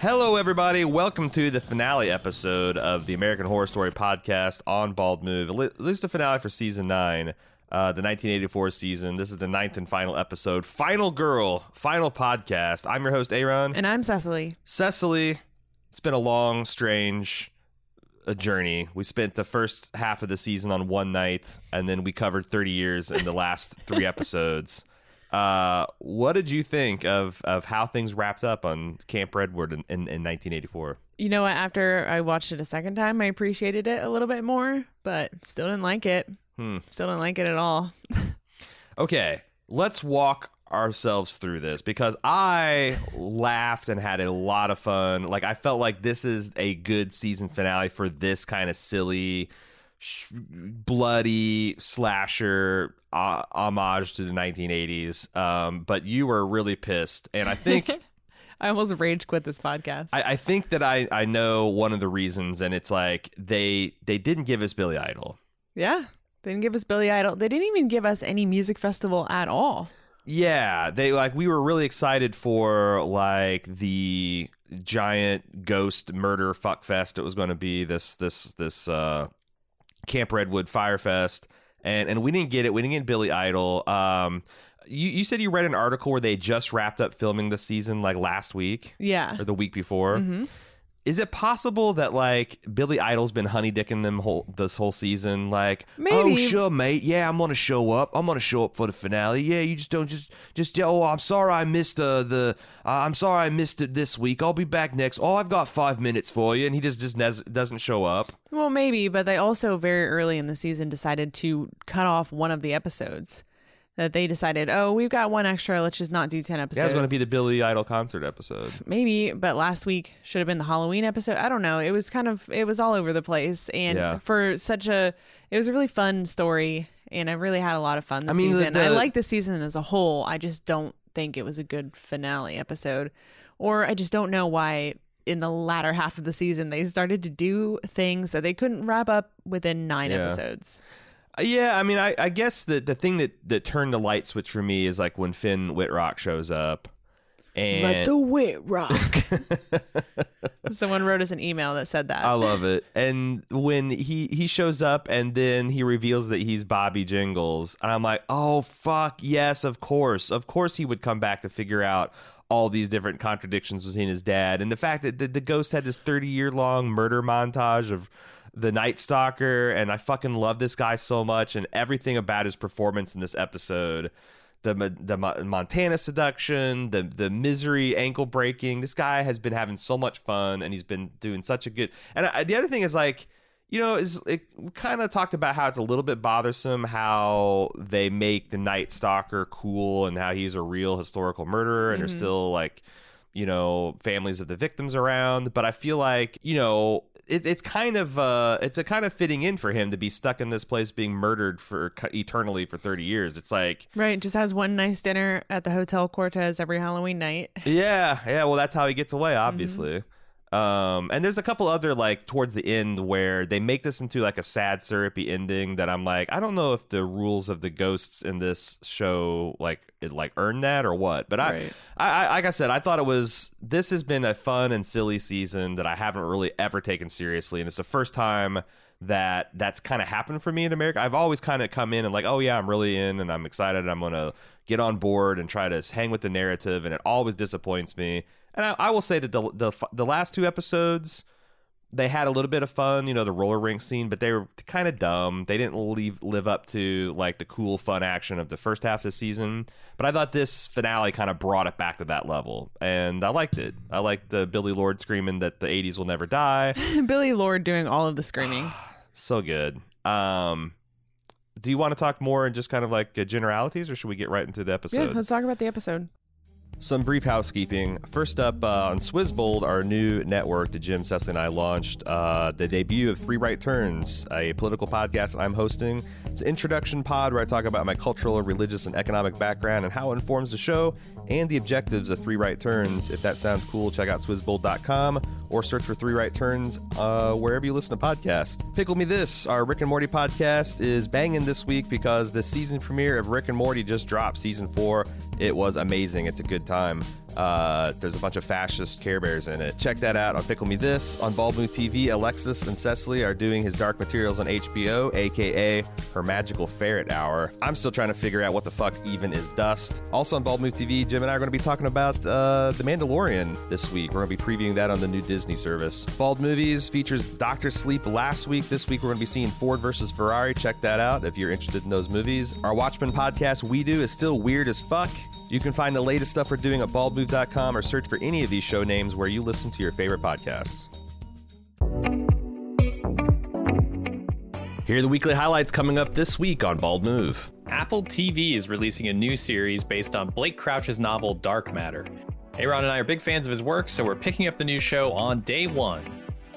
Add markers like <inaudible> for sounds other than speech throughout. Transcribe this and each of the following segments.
Hello, everybody. Welcome to the finale episode of the American Horror Story podcast on Bald Move. At least the finale for season nine, uh, the 1984 season. This is the ninth and final episode. Final girl, final podcast. I'm your host, Aaron. And I'm Cecily. Cecily, it's been a long, strange a journey. We spent the first half of the season on one night, and then we covered 30 years in the last three <laughs> episodes. Uh, what did you think of of how things wrapped up on Camp Redwood in, in, in 1984? You know what? After I watched it a second time, I appreciated it a little bit more, but still didn't like it. Hmm. Still didn't like it at all. <laughs> Okay, let's walk ourselves through this because I laughed and had a lot of fun. Like I felt like this is a good season finale for this kind of silly, sh- bloody slasher uh, homage to the 1980s. Um, but you were really pissed, and I think. <laughs> I almost rage quit this podcast. I, I think that I, I know one of the reasons, and it's like they they didn't give us Billy Idol. yeah. They didn't give us Billy Idol. They didn't even give us any music festival at all. Yeah, they like we were really excited for like the giant ghost murder fuck fest it was going to be this this this uh Camp Redwood Firefest, and and we didn't get it. We didn't get Billy Idol. Um you, you said you read an article where they just wrapped up filming the season like last week Yeah. or the week before. hmm Is it possible that like Billy Idol's been honey dicking them whole this whole season? Like, oh sure, mate. Yeah, I'm gonna show up. I'm gonna show up for the finale. Yeah, you just don't just just oh, I'm sorry I missed uh, the. Uh, I'm sorry I missed it this week. I'll be back next. Oh, I've got five minutes for you, and he just just doesn't show up. Well, maybe, but they also very early in the season decided to cut off one of the episodes. That they decided, oh, we've got one extra. Let's just not do ten episodes. Yeah, it's gonna be the Billy Idol concert episode. maybe but last week should have been the halloween episode i don't know it was kind of it was all over the place and Yeah. for such a it was a really fun story and i really had a lot of fun this I mean, the- season i like the season as a whole i just don't think it was a good finale episode or i just don't know why in the latter half of the season they started to do things that they couldn't wrap up within nine Yeah. episodes Yeah, I mean, I, I guess the the thing that that turned the light switch for me is like when Finn Wittrock shows up. And let the wit rock <laughs> someone wrote us an email that said that I love it. And when he he shows up and then he reveals that he's Bobby Jingles, and I'm like, oh fuck yes, of course, of course he would come back to figure out all these different contradictions between his dad and the fact that the, the ghost had this 30 year long murder montage of the Night Stalker, and I fucking love this guy so much, and everything about his performance in this episode. The, the Montana seduction, the the misery ankle breaking. This guy has been having so much fun, and he's been doing such a good. And I, the other thing is like, you know, is it, kind of talked about how it's a little bit bothersome how they make the Night Stalker cool and how he's a real historical murderer, and they're mm-hmm. still like, you know, families of the victims around. But I feel like you know. It, it's kind of uh, it's a kind of fitting in for him to be stuck in this place being murdered for eternally for 30 years. It's like Right, just has one nice dinner at the Hotel Cortez every Halloween night. Yeah, yeah. Well, that's how he gets away, obviously. Um, and there's a couple other like towards the end where they make this into like a sad syrupy ending that I'm like, I don't know if the rules of the ghosts in this show like it like earn that or what. But I, Right. I, I, like I said, I thought it was. This has been a fun and silly season that I haven't really ever taken seriously, and it's the first time that that's kind of happened for me in America. I've always kind of come in and like, oh yeah, I'm really in and I'm excited. I'm gonna get on board and try to hang with the narrative, and it always disappoints me. And I, I will say that the, the the last two episodes, they had a little bit of fun, you know, the roller rink scene, but they were kind of dumb. They didn't leave, live up to like the cool, fun action of the first half of the season. But I thought this finale kind of brought it back to that level, and I liked it. I liked the Billie Lourd screaming that the '80s will never die. <laughs> Billie Lourd doing all of the screaming. <sighs> so good. Um, do you want to talk more and just kind of like uh, generalities, or should we get right into the episode? yeah, let's talk about the episode. Some brief housekeeping. First up uh, on Swizzbold, our new network that Jim Cecily and I launched, uh, the debut of Three Right Turns, a political podcast that I'm hosting. It's an introduction pod where I talk about my cultural, religious, and economic background and how it informs the show and the objectives of Three Right Turns. If that sounds cool, check out Swizzbold.com or search for Three Right Turns uh, wherever you listen to podcasts. Pickle Me This, our Rick and Morty podcast, is banging this week because the season premiere of Rick and Morty just dropped, season four. It was amazing. It's a good time. Uh, there's a bunch of fascist Care Bears in it. Check that out on Pickle Me This. On Bald Move TV, Alexis and Cecily are doing his Dark Materials on HBO, aka her Magical Ferret Hour. I'm still trying to figure out what the fuck even is dust. Also on Bald Move TV, Jim and I are going to be talking about uh, The Mandalorian this week. We're going to be previewing that on the new Disney service. Bald Movies features Doctor Sleep last week. This week we're going to be seeing Ford versus Ferrari. Check that out if you're interested in those movies. Our Watchmen podcast, We Do, is still weird as fuck. You can find the latest stuff we're doing at baldmove.com or search for any of these show names where you listen to your favorite podcasts. Here are the weekly highlights coming up this week on Bald Move. Apple TV is releasing a new series based on Blake Crouch's novel Dark Matter. Aaron and I are big fans of his work, so we're picking up the new show on day one.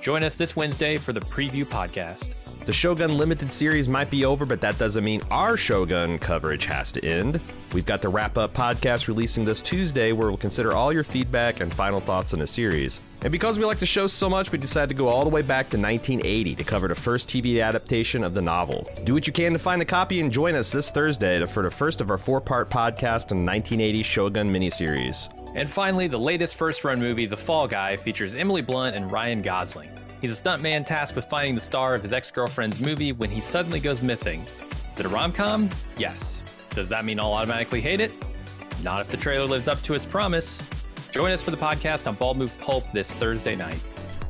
Join us this Wednesday for the preview podcast. The Shogun Limited series might be over, but that doesn't mean our Shogun coverage has to end. We've got the wrap up podcast releasing this Tuesday where we'll consider all your feedback and final thoughts on the series. And because we like the show so much, we decided to go all the way back to 1980 to cover the first TV adaptation of the novel. Do what you can to find a copy and join us this Thursday for the first of our four part podcast on the 1980 Shogun miniseries. And finally, the latest first run movie, The Fall Guy, features Emily Blunt and Ryan Gosling. He's a stuntman tasked with finding the star of his ex girlfriend's movie when he suddenly goes missing. Is it a rom com? Yes. Does that mean I'll automatically hate it? Not if the trailer lives up to its promise. Join us for the podcast on Bald Move Pulp this Thursday night.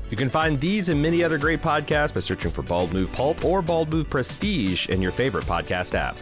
You can find these and many other great podcasts by searching for Bald Move Pulp or Bald Move Prestige in your favorite podcast app.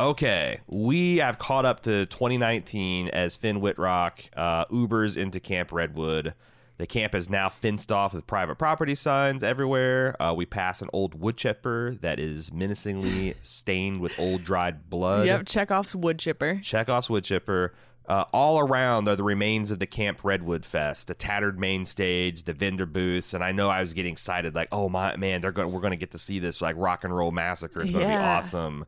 Okay, we have caught up to 2019 as Finn Wittrock uh, Ubers into Camp Redwood. The camp is now fenced off with private property signs everywhere. Uh, we pass an old wood chipper that is menacingly <sighs> stained with old dried blood. Yep, Chekhov's wood chipper. Chekhov's wood chipper. Uh, all around are the remains of the Camp Redwood Fest, the tattered main stage, the vendor booths, and I know I was getting excited, like, oh my man, they're going, we're going to get to see this like rock and roll massacre. It's going to be awesome.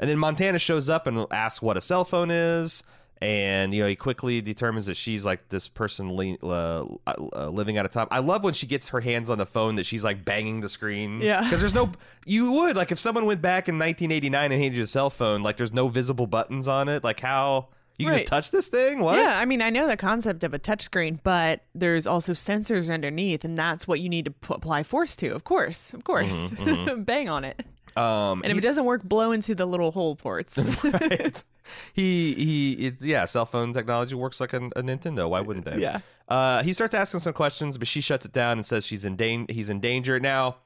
And then Montana shows up and asks what a cell phone is. And you know he quickly determines that she's like this person li- uh, uh, living at a time. I love when she gets her hands on the phone that she's like banging the screen. Yeah. because there's no. You would like if someone went back in 1989 and handed you a cell phone, like there's no visible buttons on it. Like how you can just touch this thing? What? Yeah, I mean, I know the concept of a touchscreen, but there's also sensors underneath, and that's what you need to p- apply force to. Of course, of course. <laughs> Bang on it. Um, And if it doesn't work, blow into the little hole ports. <laughs> right. <laughs> He he it's yeah, cell phone technology works like a, a Nintendo. Why wouldn't they? Yeah. Uh he starts asking some questions, but she shuts it down and says she's in dan- he's in danger. Now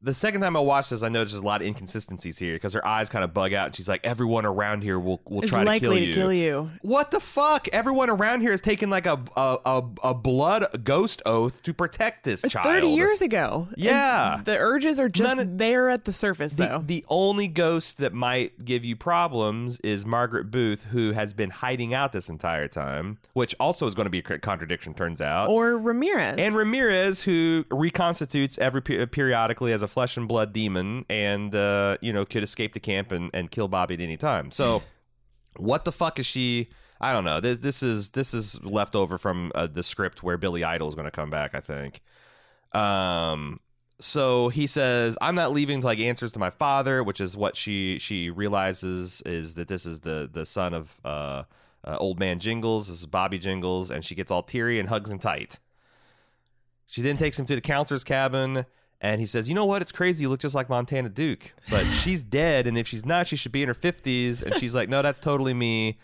the second time I watched this, I noticed there's a lot of inconsistencies here because her eyes kind of bug out and she's like, Everyone around here will, will It's try to kill you. Likely you. to kill you. What the fuck? Everyone around here has taken like a a, a, a blood ghost oath to protect this child. 30 years ago. And Yeah. the urges are just of- there at the surface, The, though. the only ghost that might give you problems is Margaret Booth, who has been hiding out this entire time, which also is going to be a contradiction, turns out. or Ramirez. and Ramirez, who reconstitutes every periodically as a flesh and blood demon, and uh, you know could escape the camp and, and kill Bobby at any time. So, what the fuck is she? I don't know. This this is this is left over from uh, the script where Billy Idol is going to come back. I think. Um. So he says, "I'm not leaving until I answers to my father," which is what she she realizes is that this is the the son of uh, uh, old man Jingles. This is Bobby Jingles, and she gets all teary and hugs him tight. She then takes him to the counselor's cabin, and he says, "You know what? It's crazy. You look just like Montana Duke, but <laughs> she's dead, and if she's not, she should be in her 50s." And she's like, "No, that's totally me."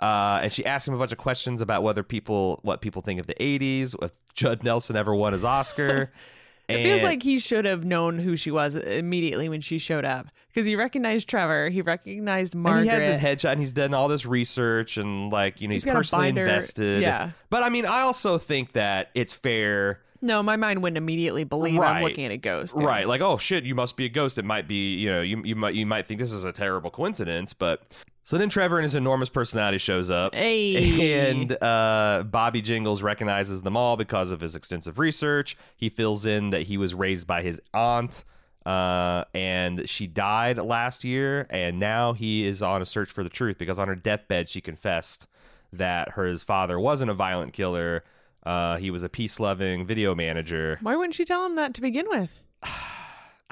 Uh, and she asks him a bunch of questions about whether people, what people think of the '80s, if Judd Nelson ever won his Oscar. <laughs> it feels like he should have known who she was immediately when she showed up because he recognized Trevor, he recognized Margaret. And he has his headshot and he's done all this research and like, you know, he's, He's personally invested. Yeah. But I mean, I also think that it's fair. No, my mind wouldn't immediately believe Right. I'm looking at a ghost. Right. Like, oh shit, you must be a ghost. It might be, you know, you, you might you might think this is a terrible coincidence, but so then Trevor and his enormous personality shows up. Hey. And uh, Bobby Jingles recognizes them all because of his extensive research. He fills in that he was raised by his aunt, uh, and she died last year, and now he is on a search for the truth because on her deathbed she confessed that her his father wasn't a violent killer. Uh, he was a peace-loving video manager. Why wouldn't she tell him that to begin with? <sighs>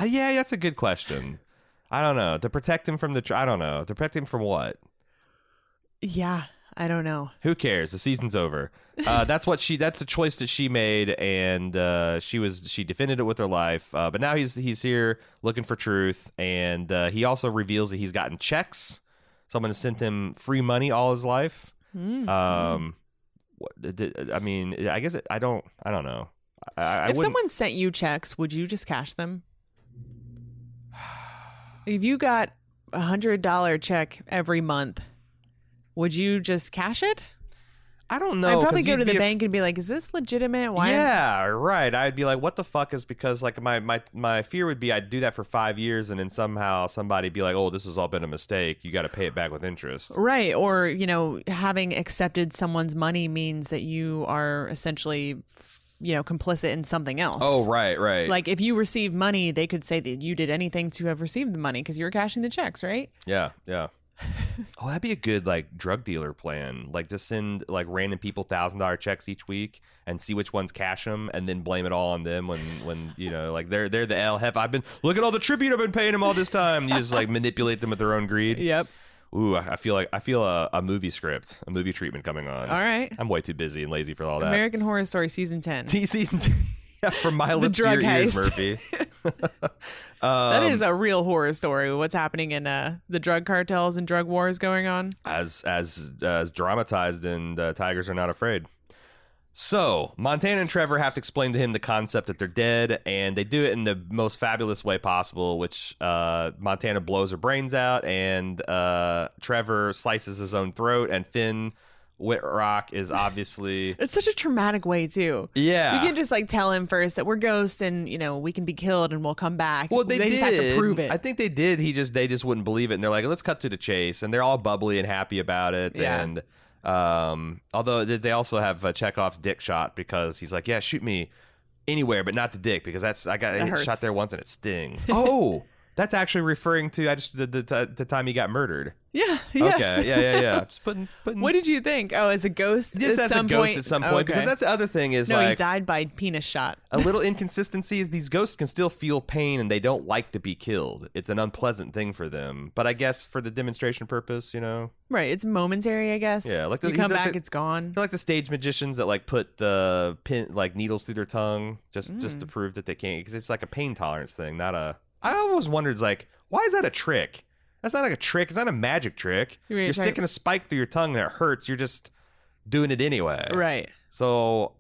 Uh, yeah, that's a good question. I don't know. To protect him from the, tr- I don't know. To protect him from what? Yeah, I don't know. Who cares? The season's over. Uh, that's what she. That's a choice that she made, and uh, she was she defended it with her life. Uh, but now he's he's here looking for truth, and uh, he also reveals that he's gotten checks. Someone has sent him free money all his life. Hmm. Um, what, did, I mean, I guess it, I don't. I don't know. I, I if wouldn't- someone sent you checks, would you just cash them? if you got a hundred dollar check every month, would you just cash it? I don't know. I'd probably go to the bank and be like, "Is this legitimate? Why?" Yeah, right. I'd be like, "What the fuck?" Is because like my my my fear would be I'd do that for five years and then somehow somebody be like, "Oh, this has all been a mistake. You got to pay it back with interest." Right. Or, you know, having accepted someone's money means that you are essentially, you know, complicit in something else. Oh, right, right. Like if you receive money, they could say that you did anything to have received the money because you're cashing the checks, right? yeah, yeah. Oh, that'd be a good like drug dealer plan. Like just send like random people thousand dollar checks each week and see which ones cash them, and then blame it all on them when when you know like they're they're the L hef. I've been look at all the tribute I've been paying them all this time. You just like manipulate them with their own greed. Yep. Ooh, I feel like I feel a, a movie script, a movie treatment coming on. All right. I'm way too busy and lazy for all that. American Horror Story season 10. T season <laughs> two. <laughs> Yeah, from my lips to your ears. Murphy. <laughs> <laughs> that Um, is a real horror story. What's happening in uh, the drug cartels and drug wars going on? as as as dramatized in uh, Tigers Are Not Afraid. So Montana and Trevor have to explain to him the concept that they're dead, and they do it in the most fabulous way possible. Which uh, Montana blows her brains out, and uh, Trevor slices his own throat, and Finn Wittrock is obviously <laughs> It's such a traumatic way too. yeah. You can just like tell him first that we're ghosts and you know we can be killed and we'll come back. Well, they, just have to prove it. I think they did. He just they just wouldn't believe it, and they're like, "Let's cut to the chase." And they're all bubbly and happy about it. Yeah. And um, although they- they also have uh, Chekhov's dick shot because he's like, "Yeah, shoot me anywhere, but not the dick because that's I got That shot there once and it stings." <laughs> oh, that's actually referring to I just the, the, the time he got murdered. yeah. Yes. Okay, yeah, yeah, yeah. <laughs> Just putting putting. What did you think? Oh, as a ghost? just at as a ghost point? at some point because that's the other thing is no, he died by penis shot. a <laughs> little inconsistency is these ghosts can still feel pain and they don't like to be killed. It's an unpleasant thing for them. But I guess for the demonstration purpose, you know, Right, it's momentary, I guess. Yeah, like the- you come did back, the- it's gone. they're like the stage magicians that like put uh, pin like needles through their tongue just just Mm. to prove that they can't because it's like a pain tolerance thing, not a. I always wondered like why is that a trick? That's not like a trick. It's not a magic trick. You're sticking a spike through your tongue and it hurts. You're just doing it anyway. Right. So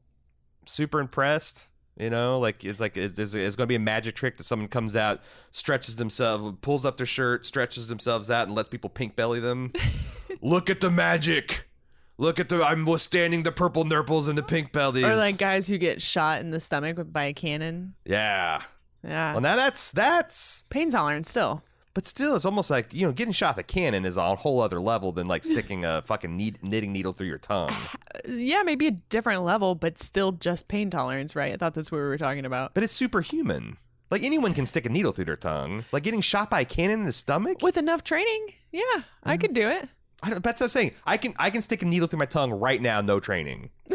super impressed. You know, like it's like it's, it's, it's going to be a magic trick that someone comes out, stretches themselves, pulls up their shirt, stretches themselves out, and lets people pink belly them. <laughs> Look at the magic. Look at the I'm withstanding the purple nurples and the pink bellies. Or like guys who get shot in the stomach by a cannon. yeah. Yeah. Well, now that's that's, Pain tolerance still. but still, it's almost like you know, getting shot with a cannon is on a whole other level than like sticking a fucking need, knitting needle through your tongue. <sighs> Yeah, maybe a different level, but still just pain tolerance, right? I thought that's what we were talking about. But it's superhuman. Like anyone can stick a needle through their tongue. Like getting shot by a cannon in the stomach. With enough training, yeah, I Mm-hmm. could do it. I don't, that's what I'm saying. I can I can stick a needle through my tongue right now, no training. <laughs>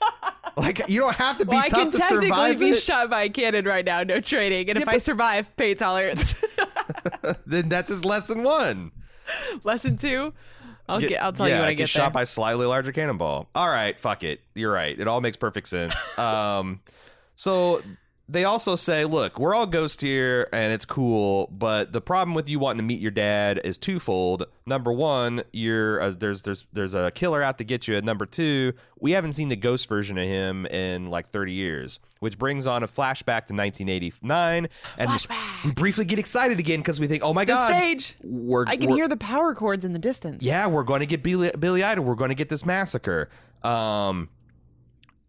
<laughs> like you don't have to be Well, I can to technically survive be it. shot by a cannon right now, no training. And Yeah, if I survive, pain tolerance. <laughs> <laughs> then that's just lesson one. Lesson two, I'll get. I'll tell yeah, you when I get, shot there. by slightly larger cannonball. All right, fuck it. You're right. It all makes perfect sense. um, so they also say, look, we're all ghosts here, and it's cool, but the problem with you wanting to meet your dad is twofold. Number one, you're uh, there's there's there's a killer out to get you. And number two, we haven't seen the ghost version of him in like 30 years, which brings on a flashback to 1989, and Flashback. we briefly get excited again because we think, oh my the god, stage. we're I can hear the power chords in the distance. yeah, we're going to get Billy, Billy Idol. We're going to get this massacre. Um,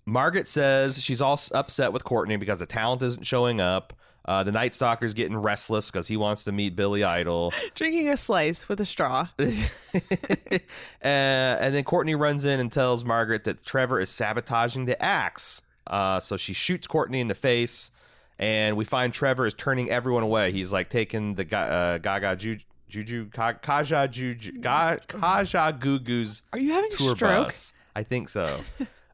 Margaret says she's all upset with Courtney because the talent isn't showing up. Uh, the Night Stalker's getting restless because he wants to meet Billy Idol. <laughs> drinking a slice with a straw. <laughs> uh, and then Courtney runs in and tells Margaret that Trevor is sabotaging the axe. Uh, so she shoots Courtney in the face, and we find Trevor is turning everyone away. He's like taking the ga- uh, Gaga Ju- Juju Ka- Kaja Juju Ga- <laughs> Kajagoogoo's Are you having a stroke? bus. I think so.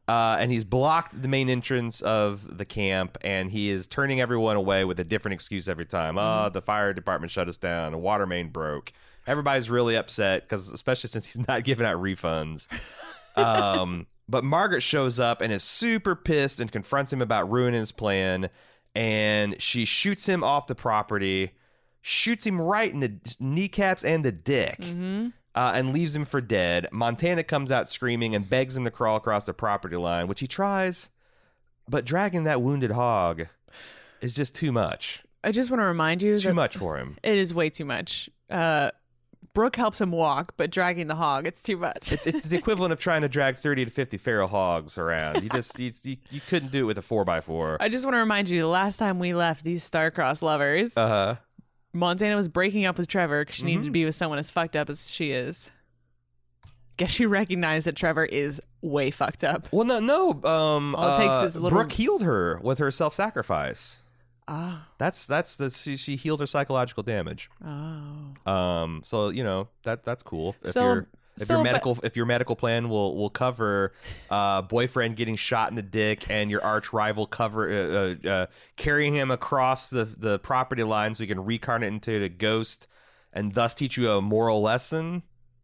Uh, and he's blocked the main entrance of the camp, and he is turning everyone away with a different excuse every time. Oh, the fire department shut us down. The water main broke. Everybody's really upset because, especially since he's <laughs> not giving out refunds. <laughs> Um, but Margaret shows up and is super pissed and confronts him about ruining his plan. And she shoots him off the property, shoots him right in the kneecaps and the dick, Mm-hmm. Uh, and leaves him for dead. Montana comes out screaming and begs him to crawl across the property line, which he tries. But dragging that wounded hog is just too much. I just want to remind you Too much for him. it is way too much. Uh, Brooke helps him walk, but dragging the hog, it's too much. It's, it's the equivalent of trying to drag 30 to 50 feral hogs around. You just you, you, you couldn't do it with a 4x4. I just want to remind you the last time we left these star-crossed lovers, Uh-huh. Montana was breaking up with Trevor because she needed Mhm. to be with someone as fucked up as she is. Guess she recognized that Trevor is way fucked up. Well, no, no. Um, All it takes uh, is a little- Brooke healed her with her self-sacrifice. Ah, That's that's the she, she healed her psychological damage. oh. Um, so you know that that's cool. If So- your if so, your but- medical if your medical plan will will cover uh, boyfriend getting shot in the dick and your arch rival cover uh, uh, uh, carrying him across the the property line so you can reincarnate into a ghost and thus teach you a moral lesson.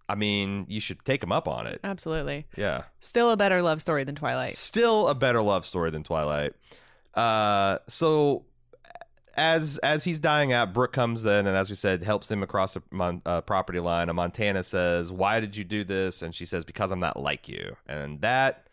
I mean, you should take him up on it. Absolutely. Yeah. Still a better love story than Twilight. Still a better love story than Twilight. Uh, so as as he's dying out, Brooke comes in and, as we said, helps him across the mon- uh, property line. And Montana says, "Why did you do this?" And she says, "Because I'm not like you." And that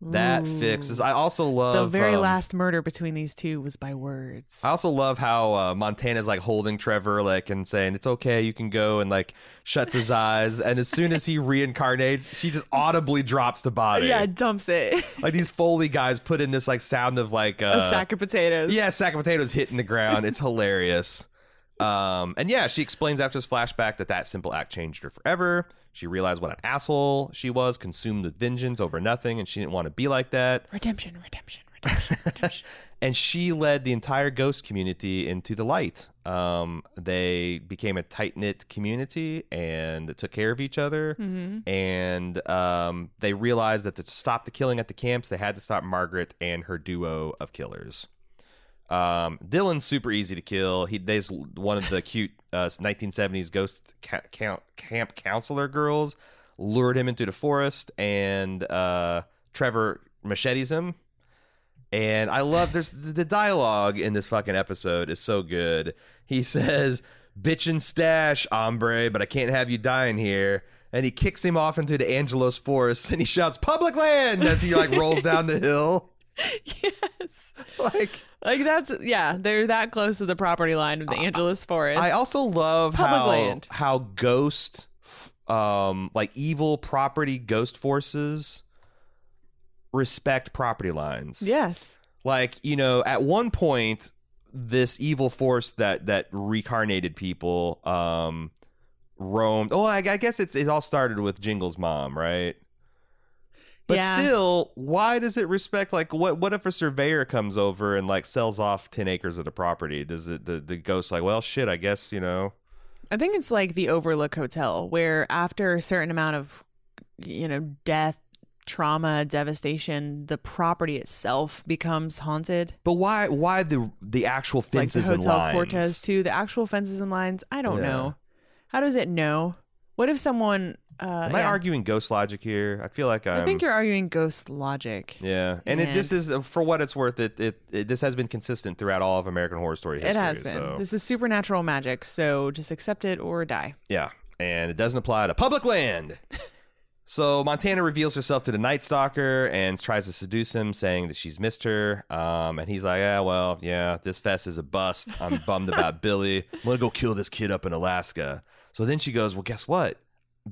that Ooh. fixes. I also love The very um, last murder between these two was by words. I also love how uh, Montana's like holding Trevor, like, and saying it's okay, you can go, and like shuts his eyes. And as soon as he reincarnates, she just audibly drops the body. yeah, dumps it. <laughs> like these Foley guys put in this like sound of like uh, a sack of potatoes. yeah, sack of potatoes hitting the ground. It's hilarious. Um, and yeah, she explains after this flashback that that simple act changed her forever. She realized what an asshole she was, consumed with vengeance over nothing, and she didn't want to be like that. Redemption, redemption, redemption, <laughs> redemption. And she led the entire ghost community into the light. Um, they became a tight knit community and took care of each other. hmm And um, they realized that to stop the killing at the camps, they had to stop Margaret and her duo of killers. Um, Dylan's super easy to kill. He they's one of the cute uh, 1970s ghost ca- count, camp counselor girls. Lured him into the forest, and uh, Trevor machetes him. And I love there's the dialogue in this fucking episode is so good. He <laughs> says, "Bitch and stash, hombre, but I can't have you dying here." And he kicks him off into the Angeles forest, and he shouts, "Public land!" as he like rolls down the hill. <laughs> <laughs> yes. <laughs> Like Like that's yeah, they're that close to the property line of the Angeles Forest. I also love Public how land. how ghost, um, like evil property ghost forces respect property lines. yes. like you know at one point this evil force that that reincarnated people um roamed oh i, I guess it's it all started with jingle's mom right but Yeah. still why does it respect like what what if a surveyor comes over and like sells off 10 acres of the property does it the, the ghost like well shit i guess you know I think it's like the Overlook Hotel, where after a certain amount of, you know, death, trauma, devastation, the property itself becomes haunted. but why why the the actual fences Like the Hotel Cortez too. The actual fences and lines. I don't Yeah. know. How does it know? What if someone? Uh, am i arguing ghost logic here i feel like i'm I think you're arguing ghost logic. Yeah, and it, this is for what it's worth. It, it it this has been consistent throughout all of American Horror Story history. It has been. So, This is supernatural magic, so just accept it or die. yeah, and it doesn't apply to public land. <laughs> so Montana reveals herself to the Night Stalker and tries to seduce him, saying that she's missed her. Um, and he's like, "Yeah, well, yeah, this fest is a bust. I'm bummed about <laughs> Billy. I'm gonna go kill this kid up in Alaska." So then she goes, "Well, guess what?"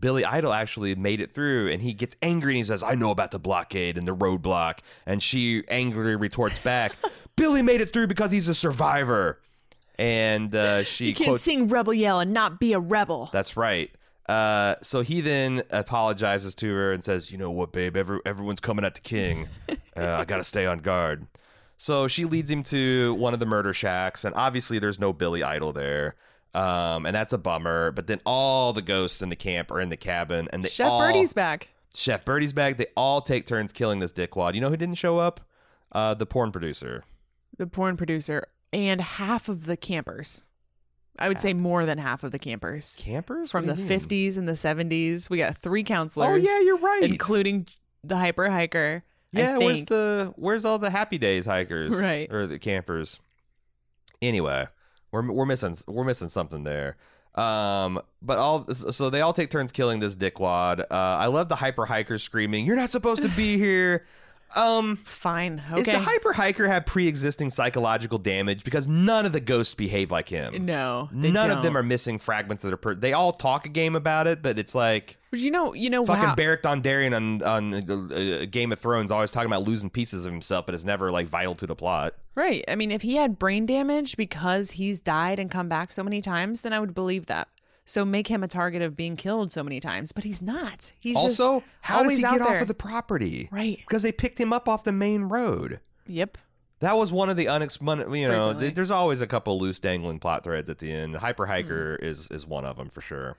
Billy Idol actually made it through and he gets angry and he says, I know about the blockade and the roadblock. And she angrily retorts back, <laughs> Billy made it through because he's a survivor. And uh, <laughs> she You can't quotes, sing Rebel Yell and not be a rebel. That's right. Uh, so he then apologizes to her and says, "You know what, babe? Every, everyone's coming at the king. <laughs> Uh, I got to stay on guard." So she leads him to one of the murder shacks, and obviously there's no Billy Idol there, um, and that's a bummer. But then all the ghosts in the camp are in the cabin, and they Chef all, Birdie's back. Chef Birdie's back. They all take turns killing this dickwad. You know who didn't show up? Uh, the porn producer. the porn producer, and half of the campers. I would say more than half of the campers Campers from the mean? 50s and the 70s. We got three counselors. Oh yeah, you're right. including the hyper hiker. I yeah, where's the where's all the happy days hikers? <laughs> Right. Or the campers. Anyway, we're we're missing we're missing something there. Um, but all so they all take turns killing this dickwad. Uh, I love the hyper hiker screaming, "You're not supposed to be here." Um, Fine. is Okay. the hyper hiker have pre-existing psychological damage because none of the ghosts behave like him? no, they None of them don't. are missing fragments that are. Per- they all talk a game about it, but it's like But you know, you know, fucking how, Beric Dondarrion on on uh, Game of Thrones always talking about losing pieces of himself, but it's never like vital to the plot. right? I mean, if he had brain damage because he's died and come back so many times, then I would believe that. So make him a target of being killed so many times, but he's not. He's also, how does he get off of the property? right? Because they picked him up off the main road. Yep. That was one of the unex. You know, th- there's always a couple loose dangling plot threads at the end. Hyper Hiker Hmm. is is one of them for sure.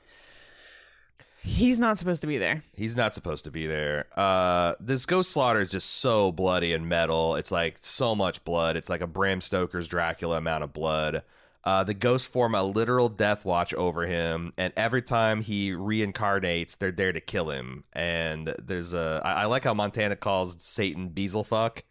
He's not supposed to be there. He's not supposed to be there. Uh, this ghost slaughter is just so bloody and metal. It's like so much blood. It's like a Bram Stoker's Dracula amount of blood. Uh, the ghosts form a literal death watch over him, and every time he reincarnates, they're there to kill him. And there's a I, I like how Montana calls Satan Beelzefuck.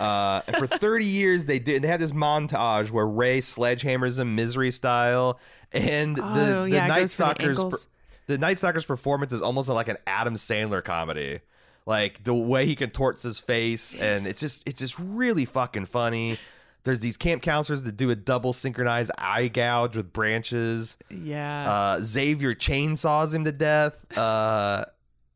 Uh, and for 30 <laughs> years, they did. They had this montage where Ray sledgehammers him misery style, and the, Oh, the yeah, Night for the the Night Stalker's performance is almost like an Adam Sandler comedy. Like the way he contorts his face, and it's just it's just really fucking funny. There's these camp counselors that do a double synchronized eye gouge with branches. Yeah. Uh, Xavier chainsaws him to death. Uh,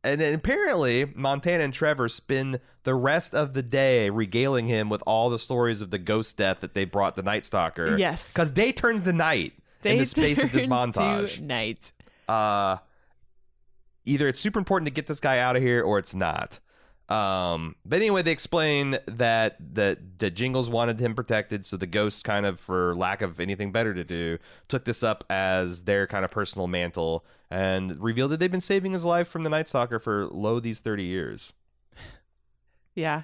and then apparently, Montana and Trevor spend the rest of the day regaling him with all the stories of the ghost death that they brought the Night Stalker. Yes. Because day turns to night in the space of this montage Night. uh either it's super important to get this guy out of here or it's not um but anyway they explain that that that jingles wanted him protected so the ghost kind of for lack of anything better to do took this up as their kind of personal mantle and revealed that they've been saving his life from the night stalker for low these 30 years Yeah.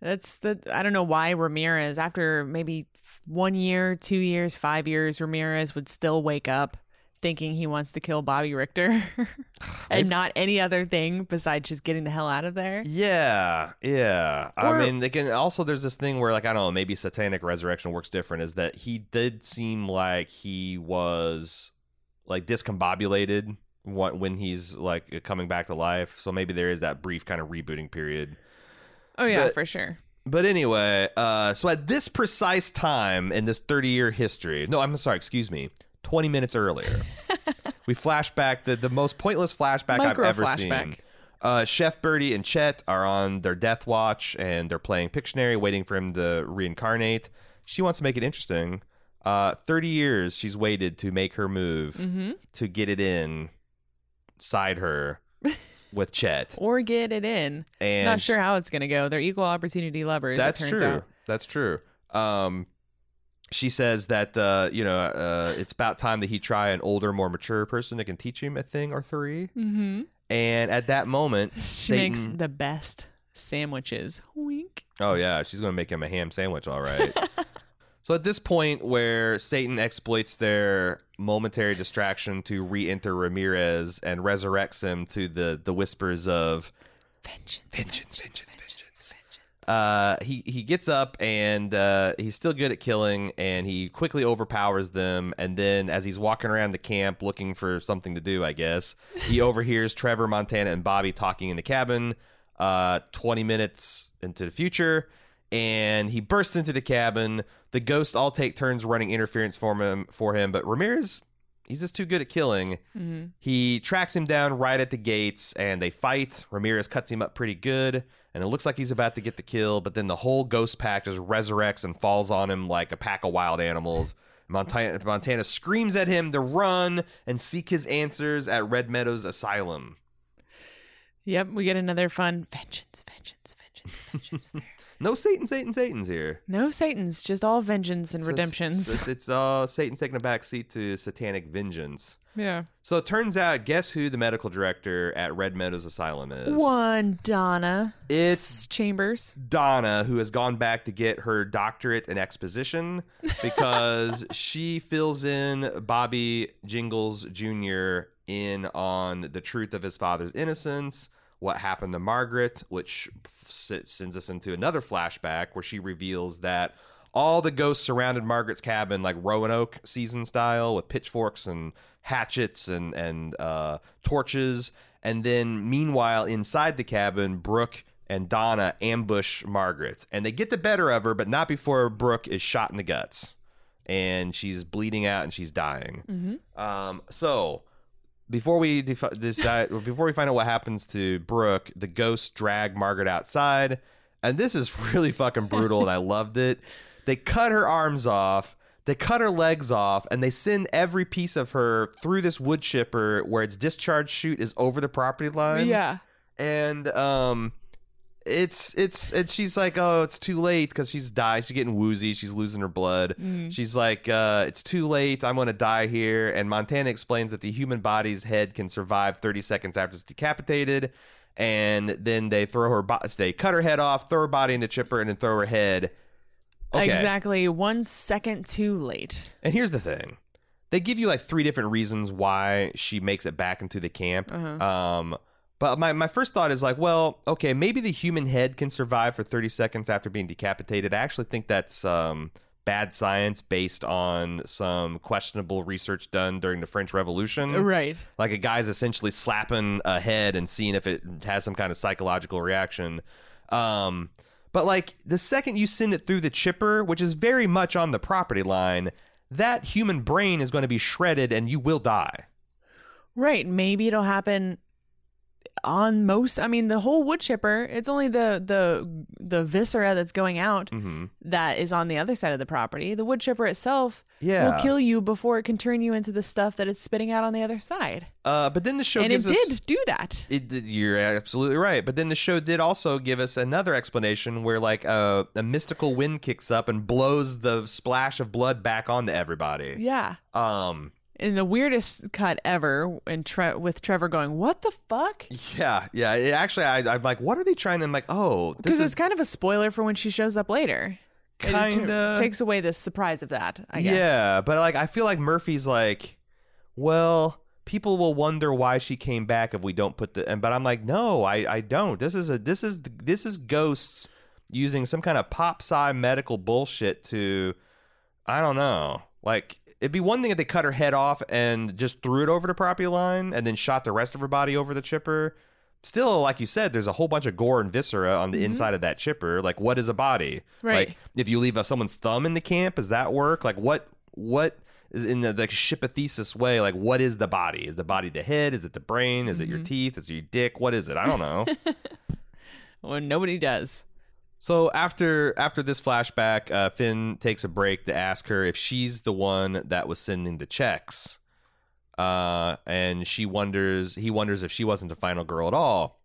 That's the I don't know why Ramirez after maybe one year, two years, five years, Ramirez would still wake up thinking he wants to kill Bobby Richter <laughs> and not any other thing besides just getting the hell out of there. Yeah, yeah. I Or- mean, again, also there's this thing where, like, I don't know, maybe satanic resurrection works different. Is that he did seem like he was like discombobulated when he's like coming back to life. So maybe there is that brief kind of rebooting period. Oh yeah, But- for sure. But anyway, uh, so at this precise time in this 30 year history, no, I'm sorry, excuse me, 20 minutes earlier, <laughs> we flash back the, the most pointless flashback Micro I've ever flashback. seen. Uh, Chef Birdie and Chet are on their death watch and they're playing Pictionary, waiting for him to reincarnate. She wants to make it interesting. Uh, 30 years she's waited to make her move Mm-hmm. to get it in side her <laughs> with Chet. Or get it in. And Not sure how it's gonna go. They're equal opportunity lovers. That's it turns true. Out. That's true. Um, she says that uh, you know uh, it's about time that he try an older, more mature person that can teach him a thing or three. Mm-hmm. And at that moment, <laughs> She Satan. makes the best sandwiches. Wink. oh yeah, she's gonna make him a ham sandwich, all right. <laughs> so at this point, where Satan exploits their momentary distraction to re-enter Ramirez and resurrects him to the the whispers of Vengeance. vengeance, vengeance, vengeance. Uh, he he gets up and uh, he's still good at killing, and he quickly overpowers them. And then, as he's walking around the camp looking for something to do, I guess he <laughs> overhears Trevor, Montana, and Bobby talking in the cabin. Uh, twenty minutes into the future, and he bursts into the cabin. The ghosts all take turns running interference for him. For him, but Ramirez, he's just too good at killing. Mm-hmm. He tracks him down right at the gates and they fight. Ramirez cuts him up pretty good and it looks like he's about to get the kill, but then the whole ghost pack just resurrects and falls on him like a pack of wild animals. Montana, Montana screams at him to run and seek his answers at Red Meadows Asylum. Yep, we get another fun vengeance, vengeance, vengeance, vengeance. No Satan, Satan, Satan's here. No Satan's, just all vengeance and It's a- redemptions. It's, it's uh Satan's taking a back seat to satanic vengeance. yeah. So it turns out, guess who the medical director at Red Meadows Asylum is? One Donna It's Chambers. Donna, who has gone back to get her doctorate in exposition <laughs> because she fills in Bobby Jingles Jr. in on the truth of his father's innocence, what happened to Margaret, which sends us into another flashback where she reveals that all the ghosts surrounded Margaret's cabin like Roanoke season style with pitchforks and hatchets and and uh, torches. And then meanwhile, inside the cabin, Brooke and Donna ambush Margaret, and they get the better of her, but not before Brooke is shot in the guts, and she's bleeding out and she's dying. Um, so before we defi- decide, <laughs> before we find out what happens to Brooke, the ghosts drag Margaret outside, and this is <laughs> really fucking brutal, and I <laughs> loved it. They cut her arms off. They cut her legs off and they send every piece of her through this wood chipper where its discharge chute is over the property line Yeah. and um it's it's and she's like oh it's too late because she's died she's getting woozy. She's losing her blood. She's like uh it's too late. I'm gonna die here. And montana explains that the human body's head can survive 30 seconds after it's decapitated and then they throw her bo- they cut her head off throw her body in the chipper and then throw her head. Okay. Exactly. One second too late. and here's the thing. They give you like three different reasons why she makes it back into the camp. Um, but my, my first thought is like, well, okay, maybe the human head can survive for 30 seconds after being decapitated. I actually think that's um, bad science based on some questionable research done during the French Revolution. Right. Like a guy's essentially slapping a head and seeing if it has some kind of psychological reaction. Um, but like the second you send it through the chipper, which is very much on the property line, that human brain is going to be shredded and you will die. Right. Maybe it'll happen on most I mean the whole wood chipper, it's only the the the viscera that's going out Mm-hmm. that is on the other side of the property. The wood chipper itself Yeah. will kill you before it can turn you into the stuff that it's spitting out on the other side. Uh, but then the show and it us. did do that. It, you're absolutely right. But then the show did also give us another explanation where, like, a, a mystical wind kicks up and blows the splash of blood back onto everybody. Yeah. Um, In the weirdest cut ever, and Tre- with Trevor going, "What the fuck?" yeah, yeah. It actually, I, I'm like, what are they trying to? I'm like, oh, this Because is it's kind of a spoiler for when she shows up later. Kinda. takes away the surprise of that. I guess. Yeah, but like I feel like Murphy's like, well, people will wonder why she came back if we don't put the and but I'm like, no, I I don't. This is a this is this is ghosts using some kind of pop sci medical bullshit to I don't know. Like it'd be one thing if they cut her head off and just threw it over the property line and then shot the rest of her body over the chipper. Still, like you said, there's a whole bunch of gore and viscera on the mm-hmm. inside of that chipper. Like, what is a body? Right. Like, if you leave a, someone's thumb in the camp, does that work? Like, what what is in the, the shipathesis way? Like, what is the body? Is the body the head? Is it the brain? Is it your mm-hmm. teeth? Is it your dick? What is it? I don't know. <laughs> Well, nobody does. So after after this flashback, uh, Finn takes a break to ask her if she's the one that was sending the checks, uh, and she wonders he wonders if she wasn't the final girl at all,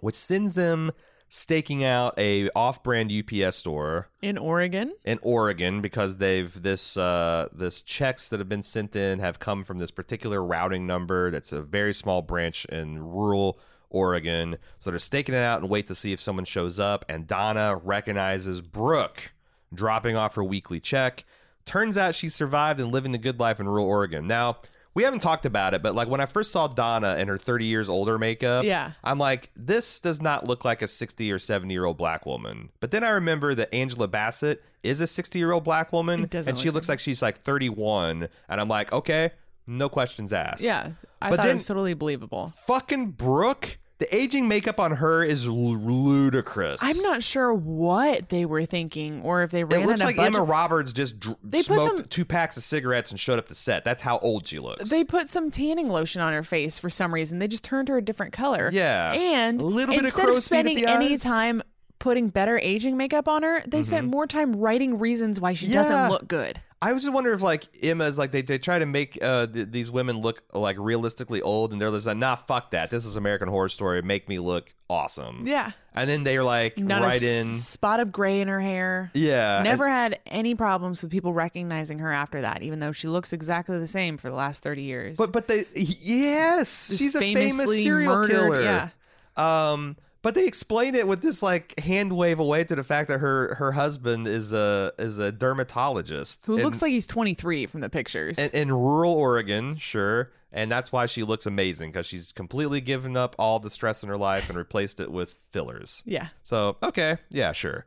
which sends them staking out a off-brand UPS store In Oregon, in Oregon because they've this uh, this checks that have been sent in have come from this particular routing number that's a very small branch in rural Oregon. So they're staking it out and wait to see if someone shows up. And Donna recognizes Brooke dropping off her weekly check. Turns out she survived and living the good life in rural Oregon. Now. We haven't talked about it, but like when I first saw Donna in her 30 years older makeup, Yeah. I'm like, this does not look like a 60 or 70 year old black woman. But then I remember that Angela Bassett is a 60 year old black woman, and she look looks like she's like 31. And I'm like, okay, no questions asked. yeah, I But thought then- it was totally believable. Fucking Brooke, the aging makeup on her is l- ludicrous. I'm not sure what they were thinking, or if they ran It looks like budget. Emma Roberts just dr- They put smoked some- two packs of cigarettes and showed up to set. That's how old she looks. They put some tanning lotion on her face for some reason. They just turned her a different color. Yeah. And A little bit of instead of at spending any time putting better aging makeup on her, they spent more time writing reasons why she Mm-hmm. Yeah. doesn't look good. I was just wondering if like Emma's like they, they try to make uh, th- these women look like realistically old, and they're just like, nah, fuck that. This is American Horror Story. Make me look awesome. Yeah. And then they're like Not right a in. spot of gray in her hair. Yeah. Never had any problems with people recognizing her after that, even though she looks exactly the same for the last 30 years. But but they yes, she's a famous serial murdered- killer. yeah. Um, but they explain it with this like hand wave away to the fact that her her husband is a is a dermatologist Who in- looks like he's 23 from the pictures. in, in rural Oregon, sure. And that's why she looks amazing because she's completely given up all the stress in her life and replaced it with fillers. yeah. So okay, yeah, sure.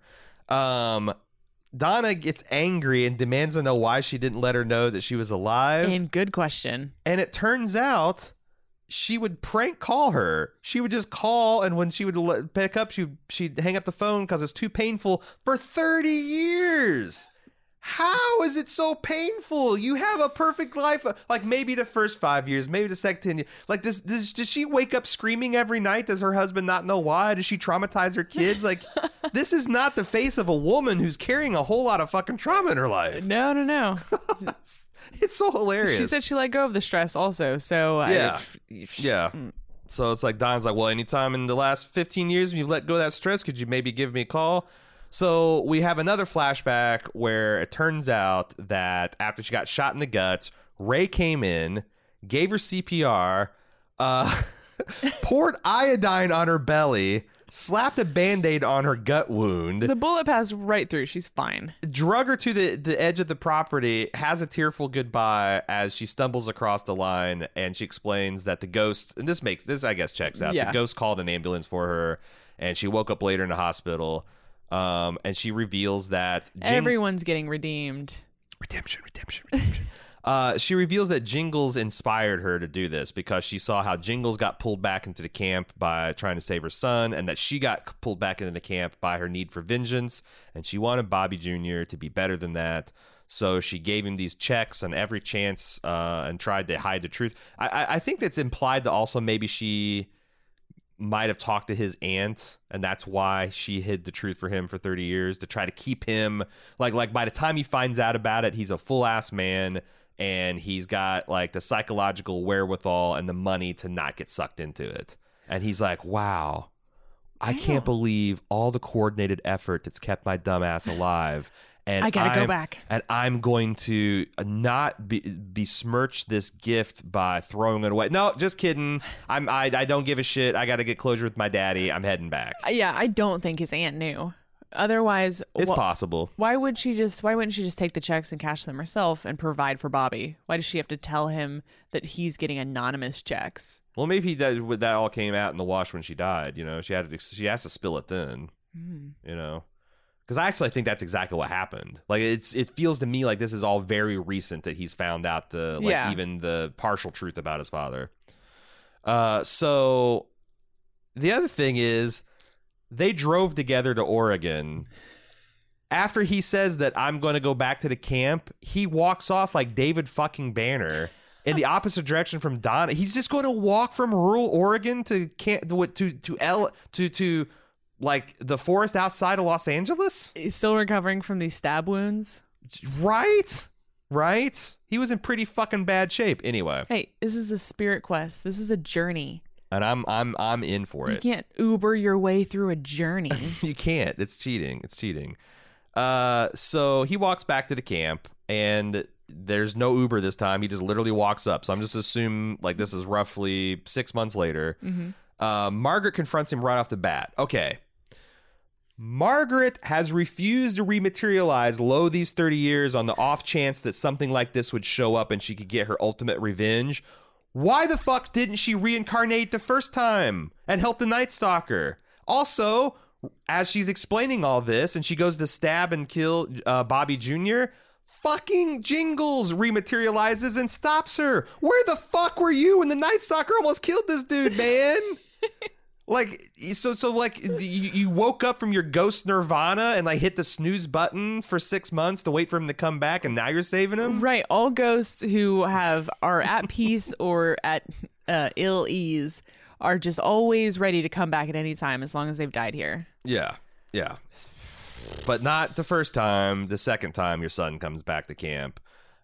Um, Donna gets angry and demands to know why she didn't let her know that she was alive. And good question. And it turns out she would prank call her. She would just call, and when she would le- pick up, she she'd hang up the phone because it's too painful for thirty years. How is it so painful? You have a perfect life. Uh, like maybe the first five years, maybe the second ten years. Like this, this does she wake up screaming every night? Does her husband not know why? Does she traumatize her kids? Like <laughs> this is not the face of a woman who's carrying a whole lot of fucking trauma in her life. No, no, no. <laughs> <laughs> It's, so hilarious. she said she let go of the stress also. So I- Yeah. if- Yeah. So it's like Don's like, well, anytime in the last 15 years when you've let go of that stress, could you maybe give me a call? So we have another flashback where it turns out that after she got shot in the guts, Ray came in, gave her CPR, uh, <laughs> poured iodine on her belly, slapped a band aid on her gut wound The bullet passed right through. She's fine. drug her to the, the edge of the property, has a tearful goodbye as she stumbles across the line, and she explains that the ghost, and this makes this, I guess, checks out. Yeah. The ghost called an ambulance for her, and she woke up later in the hospital. Um, and she reveals that Jing- Everyone's getting redeemed. redemption, redemption, redemption. Uh, she reveals that Jingles inspired her to do this because she saw how Jingles got pulled back into the camp by trying to save her son, and that she got pulled back into the camp by her need for vengeance, and she wanted Bobby Jr. to be better than that. So she gave him these checks on every chance uh, and tried to hide the truth. I, I, think that's implied that also maybe she might have talked to his aunt and that's why she hid the truth for him for 30 years to try to keep him like like by the time he finds out about it he's a full ass man and he's got like the psychological wherewithal and the money to not get sucked into it and he's like wow I can't believe all the coordinated effort that's kept my dumbass alive <laughs> and I gotta go I'm- back. and I'm going to not be, besmirch this gift by throwing it away. No, just kidding. I'm I, I don't give a shit. I got to get closure with my daddy. I'm heading back. Yeah, I don't think his aunt knew. Otherwise, It's wh- possible. why would she just? Why wouldn't she just take the checks and cash them herself and provide for Bobby? Why does she have to tell him that he's getting anonymous checks? Well, maybe that that all came out in the wash when she died. You know, she had to, she has to spill it then. Hmm. You know, because I actually think that's exactly what happened. Like it's it feels to me like this is all very recent that he's found out the like Yeah. even the partial truth about his father. Uh, so the other thing is they drove together to Oregon. After he says that I'm going to go back to the camp, he walks off like David fucking Banner in the opposite direction from Donna. He's just going to walk from rural Oregon to camp to to to L to to like the forest outside of Los Angeles, He's still recovering from these stab wounds. right? Right? He was in pretty fucking bad shape anyway, Hey, this is a spirit quest. This is a journey. And I'm I'm I'm in for it. You can't Uber your way through a journey. <laughs> you can't. It's cheating. It's cheating. Uh, so he walks back to the camp, and there's no Uber this time. He just literally walks up. So I'm just assume like this is roughly six months later. Uh, Margaret confronts him right off the bat. Okay. Margaret has refused to rematerialize low these 30 years on the off chance that something like this would show up and she could get her ultimate revenge. Why the fuck didn't she reincarnate the first time and help the Night Stalker? Also, as she's explaining all this and she goes to stab and kill uh, Bobby Jr., fucking Jingles rematerializes and stops her. Where the fuck were you when the Night Stalker almost killed this dude, man? <laughs> like so so like you, you woke up from your ghost nirvana and like hit the snooze button for six months to wait for him to come back and now you're saving him right. All ghosts who have are at peace or at uh, ill ease are just always ready to come back at any time as long as they've died here. yeah yeah but not the first time. The second time your son comes back to camp.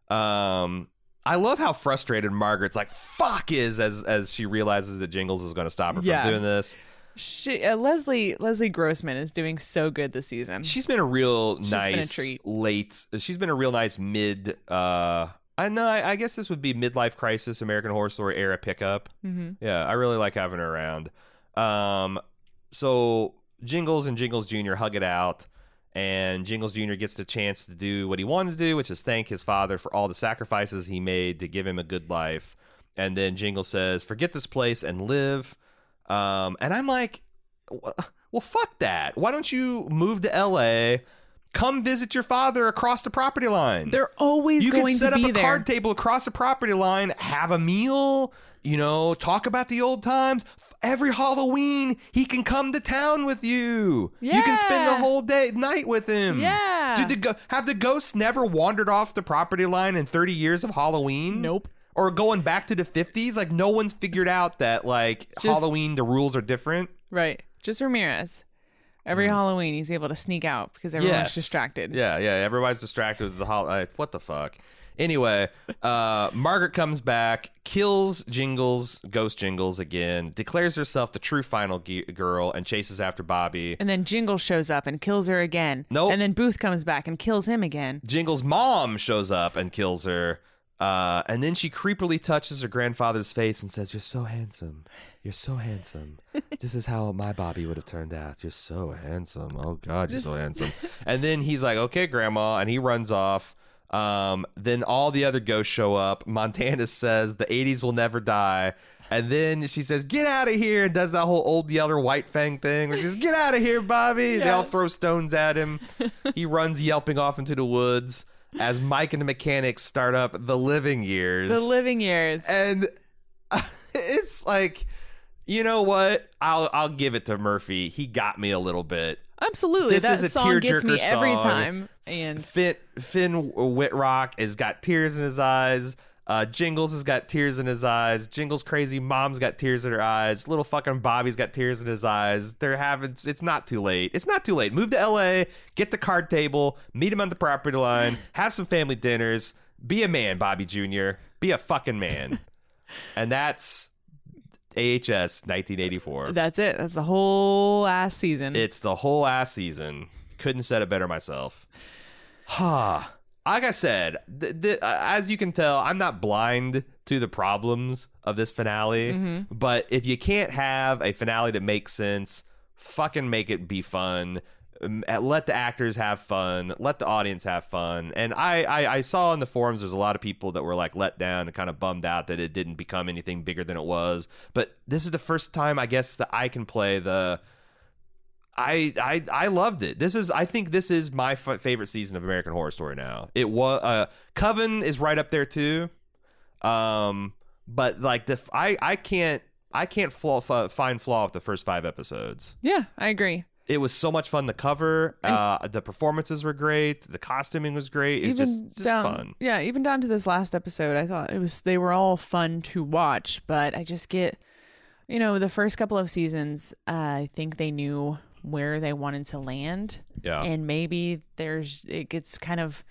Um, I love how frustrated Margaret's like "fuck" is as as she realizes that Jingles is going to stop her Yeah. from doing this. She, uh, Leslie Leslie Grossman is doing so good this season. She's been a real She's been a nice treat. late. She's been a real nice mid. uh I know. I, I guess this would be midlife crisis, American Horror Story era pickup. hmm Yeah, I really like having her around. Um, so Jingles and Jingles Jr. hug it out, and Jingles Jr. gets the chance to do what he wanted to do, which is thank his father for all the sacrifices he made to give him a good life. And then Jingle says, "Forget this place and live." Um, and I'm like, "Well, fuck that. Why don't you move to L.A.?" Come visit your father across the property line They're always you can set up a there. card table across the property line, have a meal, you know, talk about the old times. Every Halloween, he can come to town with you. You can spend the whole day night with him. Yeah. Did the go- have the ghosts never wandered off the property line in 30 years of Halloween? Nope. Or going back to the 50s? Like no one's figured out that like Just- Halloween the rules are different. Right. Just Ramirez. Every Halloween, he's able to sneak out because everyone's. Yes. distracted. Yeah, yeah. Everybody's distracted with the hol- uh, What the fuck? Anyway, uh, Margaret comes back, kills Jingles, Ghost Jingles again, declares herself the true final ge- girl, and chases after Bobby. And then Jingle shows up and kills her again. Nope. And then Booth comes back and kills him again. Jingles' mom shows up and kills her. Uh, and then she creepily touches her grandfather's face and says, You're so handsome. You're so handsome. <laughs> this is how my Bobby would have turned out. You're so handsome. Oh, God, you're so handsome. <laughs> And then he's like, Okay, Grandma. And he runs off. Um, then all the other ghosts show up. Montana says, The 80s will never die. And then she says, Get out of here. And does that whole old yeller white fang thing where she says, Get out of here, Bobby. They all <laughs> throw stones at him. he runs yelping off into the woods as Mike and the mechanics start up the living years. The living years. and <laughs> it's like, you know what? I'll I'll give it to Murphy. He got me a little bit. Absolutely. This that is a song gets me every song. time. And Finn Finn Wittrock has got tears in his eyes. Uh, Jingles has got tears in his eyes. Jingles crazy mom's got tears in her eyes. Little fucking Bobby's got tears in his eyes. They're having. It's not too late. It's not too late. Move to L.A. Get the card table. Meet him on the property line. <laughs> Have some family dinners. Be a man, Bobby Jr. Be a fucking man. <laughs> and that's AHS 1984. that's it. That's the whole ass season. It's the whole ass season. Couldn't said it better myself. <sighs> <sighs> Ha. Like I said, th- th- uh, as you can tell, I'm not blind to the problems of this finale. Mm-hmm. But if you can't have a finale that makes sense, fucking make it be fun. Uh, Let the actors have fun. Let the audience have fun. And I, I, I saw in the forums there's a lot of people that were like let down and kind of bummed out that it didn't become anything bigger than it was. But this is the first time I guess that I can play the I I I loved it. This is I think this is my f- favorite season of American Horror Story now. It was uh Coven is right up there too. Um but like the f- I I can't I can't flaw, f- find flaw with the first 5 episodes. yeah, I agree. It was so much fun to cover. Uh the performances were great. The costuming was great. It's just just down, fun. Yeah, even down to this last episode, I thought it was they were all fun to watch, but I just get you know, the first couple of seasons, uh, I think they knew where they wanted to land. Yeah. And maybe there's it gets kind of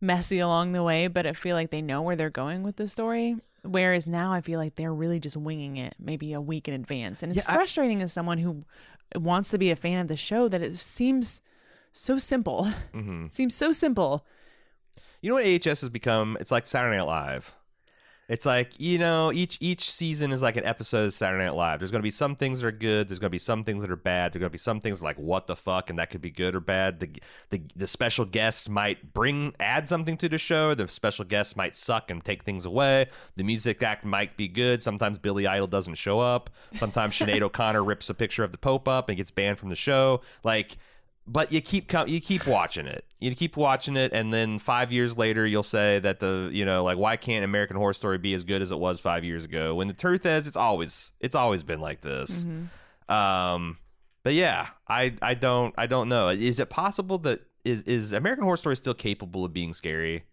messy along the way, but I feel like they know where they're going with the story. Whereas now I feel like they're really just winging it maybe a week in advance. And it's Yeah, I- frustrating as someone who wants to be a fan of the show that it seems so simple. hmm <laughs> seems so simple. You know what AHS has become? It's like Saturday Night Live. It's like you know each each season is like an episode of Saturday Night Live. There's going to be some things that are good. There's going to be some things that are bad. There's going to be some things like what the fuck, and that could be good or bad. The the the special guest might bring add something to the show. The special guest might suck and take things away. The music act might be good. Sometimes Billy Idol doesn't show up. Sometimes Sinead <laughs> O'Connor rips a picture of the Pope up and gets banned from the show. Like but you keep co- you keep watching it. You keep watching it, and then five years later, you'll say that the you know like why can't American Horror Story be as good as it was five years ago? When the truth is, it's always it's always been like this. Um, but yeah, I I don't I don't know. Is it possible that is is American Horror Story still capable of being scary?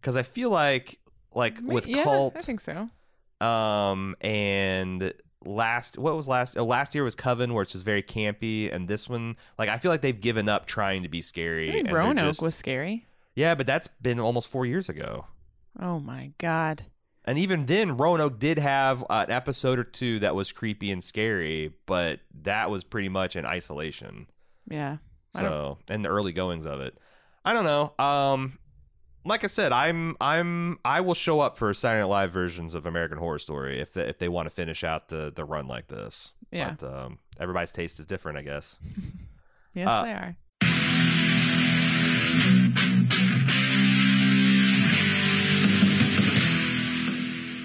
Because I feel like like with yeah, cult I think so. um and last what was last oh, last year was Coven, where it's just very campy, and this one like I feel like they've given up trying to be scary. I think Roanoke just- was scary. yeah, but that's been almost four years ago. Oh my god. And even then, Roanoke did have an episode or two that was creepy and scary, but that was pretty much in isolation. Yeah. So, and the early goings of it, I don't know. Um, like I said, I'm I'm I will show up for Saturday Night Live versions of American Horror Story if they, if they want to finish out the the run like this. Yeah. But um, everybody's taste is different, I guess. <laughs> Yes, Uh, they are.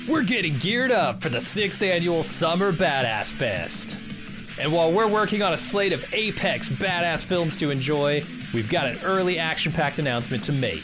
We're getting geared up for the sixth annual Summer Badass Fest. And while we're working on a slate of apex badass films to enjoy, we've got an early action packed announcement to make.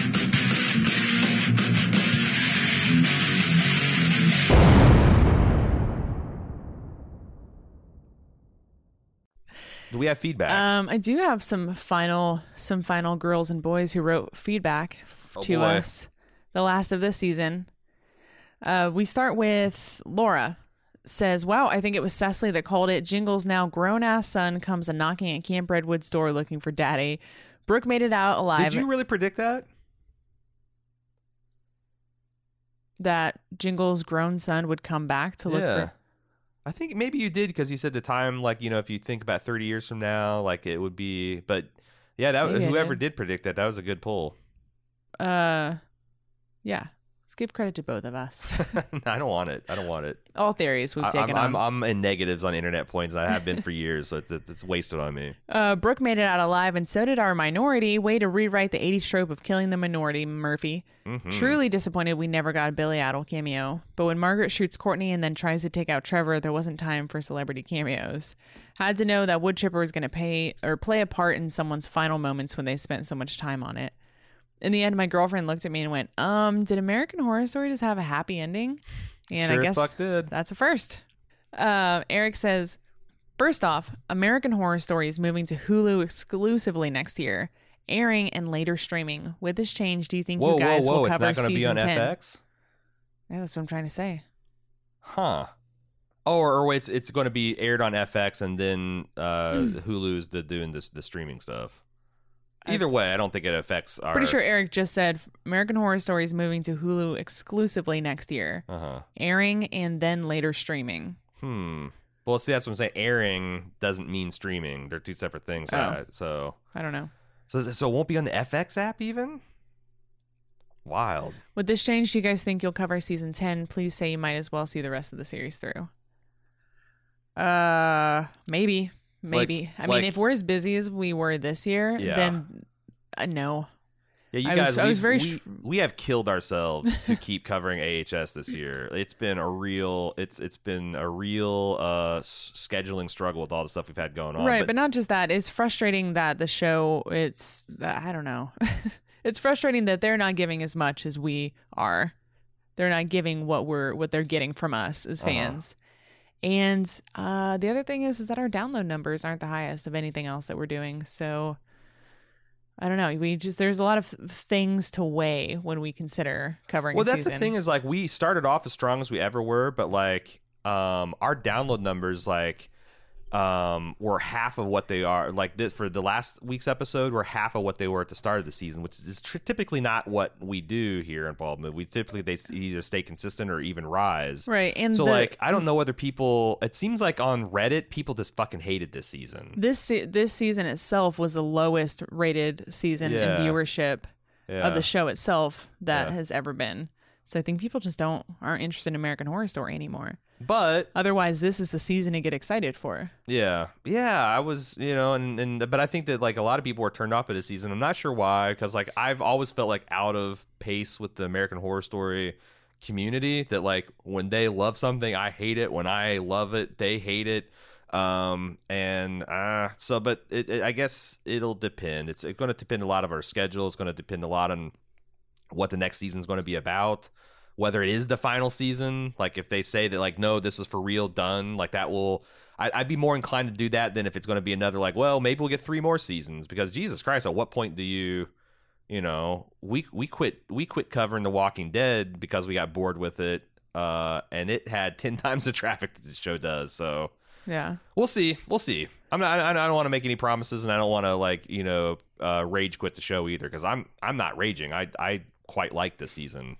Do we have feedback? Um, I do have some final some final girls and boys who wrote feedback Oh, to boy. us. The last of this season. Uh, we start with Laura says, "Wow, I think it was Cecily that called it. Jingle's now grown ass son comes a knocking at Camp Redwood's door looking for daddy. Brooke made it out alive. Did you really predict that? that Jingle's grown son would come back to look yeah. for. I think maybe you did because you said the time, like you know, if you think about thirty years from now, like it would be. But yeah, that Maybe whoever did. did predict that, that was a good pull. Uh, yeah. Let's give credit to both of us. <laughs> I don't want it. I don't want it. All theories we've I, taken I'm, on. I'm, I'm in negatives on internet points. I have been for years, so it's, it's wasted on me. <laughs> Uh, Brooke made it out alive, and so did our minority. Way to rewrite the 80s trope of killing the minority, Murphy. Mhm. Truly disappointed we never got a Billy Idol cameo. But when Margaret shoots Courtney and then tries to take out Trevor, there wasn't time for celebrity cameos. Had to know that wood chipper was going to pay or play a part in someone's final moments when they spent so much time on it. In the end, my girlfriend looked at me and went, "Um, did American Horror Story just have a happy ending?" And sure I guess fuck did. that's a first. Uh, Eric says, first off, American Horror Story is moving to Hulu exclusively next year, airing and later streaming. With this change, do you think Whoa, you whoa, guys whoa! will It's cover not going to be season on 10? FX, Yeah, that's what I'm trying to say. huh? Oh, or, or it's it's going to be aired on FX and then uh. <clears throat> Hulu's the doing this the streaming stuff. Either way, I don't think it affects our. Pretty sure Eric just said American Horror Story is moving to Hulu exclusively next year, Uh huh. airing and then later streaming. Hmm. Well, see, that's what I'm saying. Airing doesn't mean streaming. They're two separate things. Oh. Uh, so, I don't know. so, so it won't be on the FX app even. Wild. With this change, do you guys think you'll cover season 10? Please say you might as well see the rest of the series through. Uh, maybe. Maybe. I like- mean, if we're as busy as we were this year, Yeah. then uh, no. Yeah, you I guys. was- I was very we, sh- we have killed ourselves to keep covering AHS this year. It's been a real. It's it's been a real uh scheduling struggle with all the stuff we've had going on. right, but, not just that. It's frustrating that the show, it's, I don't know. <laughs> it's frustrating that they're not giving as much as we are. They're not giving what we're what they're getting from us as Uh-huh. And uh, the other thing is, is that our download numbers aren't the highest of anything else that we're doing. So I don't know. We just there's a lot of things to weigh when we consider covering. well that's the thing is like we started off as strong as we ever were but like um our download numbers like um were half of what they are like this for the last week's episode were half of what they were at the start of the season which is tr- typically not what we do here in bald move we typically they either stay consistent or even rise right? And so the- like i don't know whether people it seems like on reddit people just fucking hated this season this se- this season itself was the lowest rated season Yeah. in viewership yeah. of the show itself that Yeah. has ever been. So I think people just don't aren't interested in American Horror Story anymore. But Otherwise, this is the season to get excited for. Yeah, yeah, I was, you know, and and but I think that like a lot of people were turned off at this season. I'm not sure why, because like I've always felt like out of pace with the American Horror Story community. That like when they love something, I hate it. When I love it, they hate it. Um and uh so, but it, it, I guess it'll depend. It's, it's going to depend a lot of our schedule. It's going to depend a lot on what the next season's going to be about whether it is the final season like if they say that like no this is for real done like that will I, i'd be more inclined to do that than if it's going to be another like well maybe we'll get three more seasons because jesus christ at what point do you you know we we quit we quit covering the walking dead because we got bored with it uh and it had 10 <laughs> times the traffic that the show does so Yeah. we'll see we'll see. I'm not i, I don't want to make any promises and i don't want to like you know uh rage quit the show either because i'm i'm not raging. I i quite like this season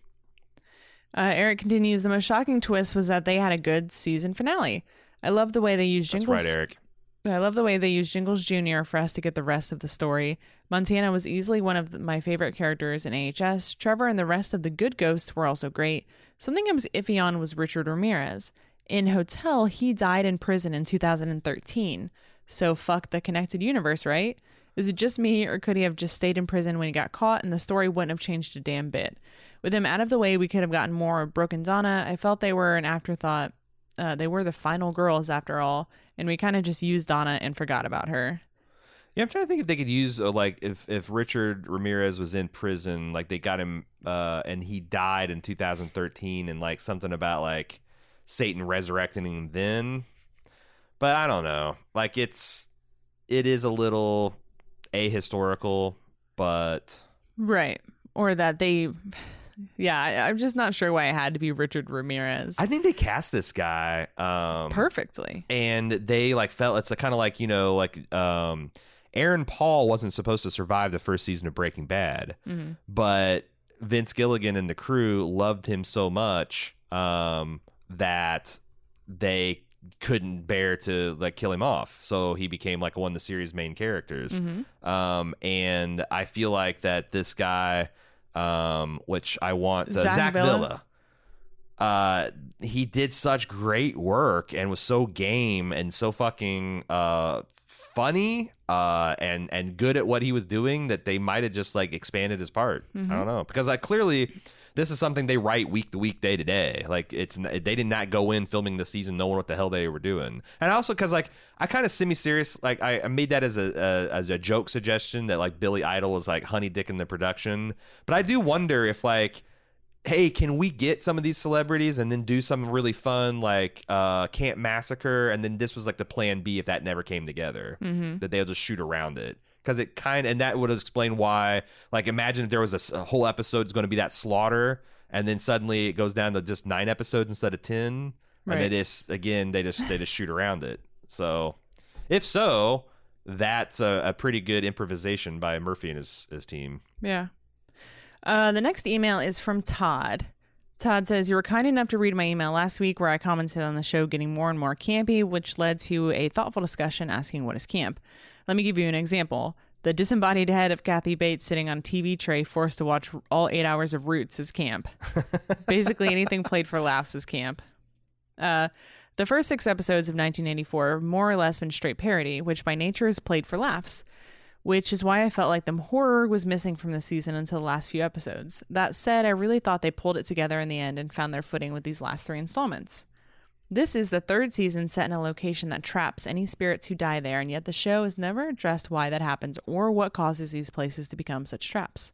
Uh, Eric continues. The most shocking twist was that they had a good season finale. I love the way they used that's Jingles. right eric I love the way they used Jingles Jr. for us to get the rest of the story. Montana was easily one of my favorite characters in AHS. Trevor and the rest of the good ghosts were also great. Something I was iffy on was Richard Ramirez. In Hotel, he died in prison in 2013. So fuck the connected universe, right? Is it just me, or could he have just stayed in prison when he got caught and the story wouldn't have changed a damn bit? With him out of the way, we could have gotten more and Donna. I felt they were an afterthought. Uh, they were the final girls after all, and we kind of just used Donna and forgot about her. Yeah, I'm trying to think if they could use uh, like if if Richard Ramirez was in prison, like they got him uh and he died in 2013 and like something about like Satan resurrecting him then. But I don't know. Like it's it is a little ahistorical, but Right. Or that they. Yeah, I, I'm just not sure why it had to be Richard Ramirez. I think they cast this guy um Perfectly. and they like felt it's kind of like you know like um Aaron Paul wasn't supposed to survive the first season of Breaking Bad, Mm-hmm. but Vince Gilligan and the crew loved him so much um that they couldn't bear to like kill him off, so he became like one of the series' main characters. Mm-hmm. Um, and I feel like that this guy, um, which I want the Zach Zach, Villa? Villa. Uh he did such great work and was so game and so fucking uh funny uh and and good at what he was doing that they might have just like expanded his part. I don't know. Because I clearly this is something they write week to week day to day like it's they did not go in filming the season knowing what the hell they were doing and also because like i kind of semi serious like I, I made that as a, a as a joke suggestion that like billy idol was like honey dick in the production but i do wonder if like hey, can we get some of these celebrities and then do some really fun like uh, Camp Massacre? And then this was like the plan B if that never came together, Mm-hmm. that they'll just shoot around it. Because it kind and that would explain why. Like, imagine if there was a whole episode is going to be that slaughter, and then suddenly it goes down to just nine episodes instead of ten, and they just again they just they just shoot around it. So, if so, that's a, a pretty good improvisation by Murphy and his his team. Yeah. Uh, the next email is from Todd. Todd says, You were kind enough to read my email last week where I commented on the show getting more and more campy, which led to a thoughtful discussion asking what is camp. Let me give you an example. The disembodied head of Kathy Bates sitting on a TV tray, forced to watch all eight hours of Roots, is camp. <laughs> Basically, anything played for laughs is camp. Uh, the first six episodes of 1984 have more or less been straight parody, which by nature is played for laughs which is why I felt like the horror was missing from the season until the last few episodes. That said, I really thought they pulled it together in the end and found their footing with these last three installments. This is the third season set in a location that traps any spirits who die there, and yet the show has never addressed why that happens or what causes these places to become such traps.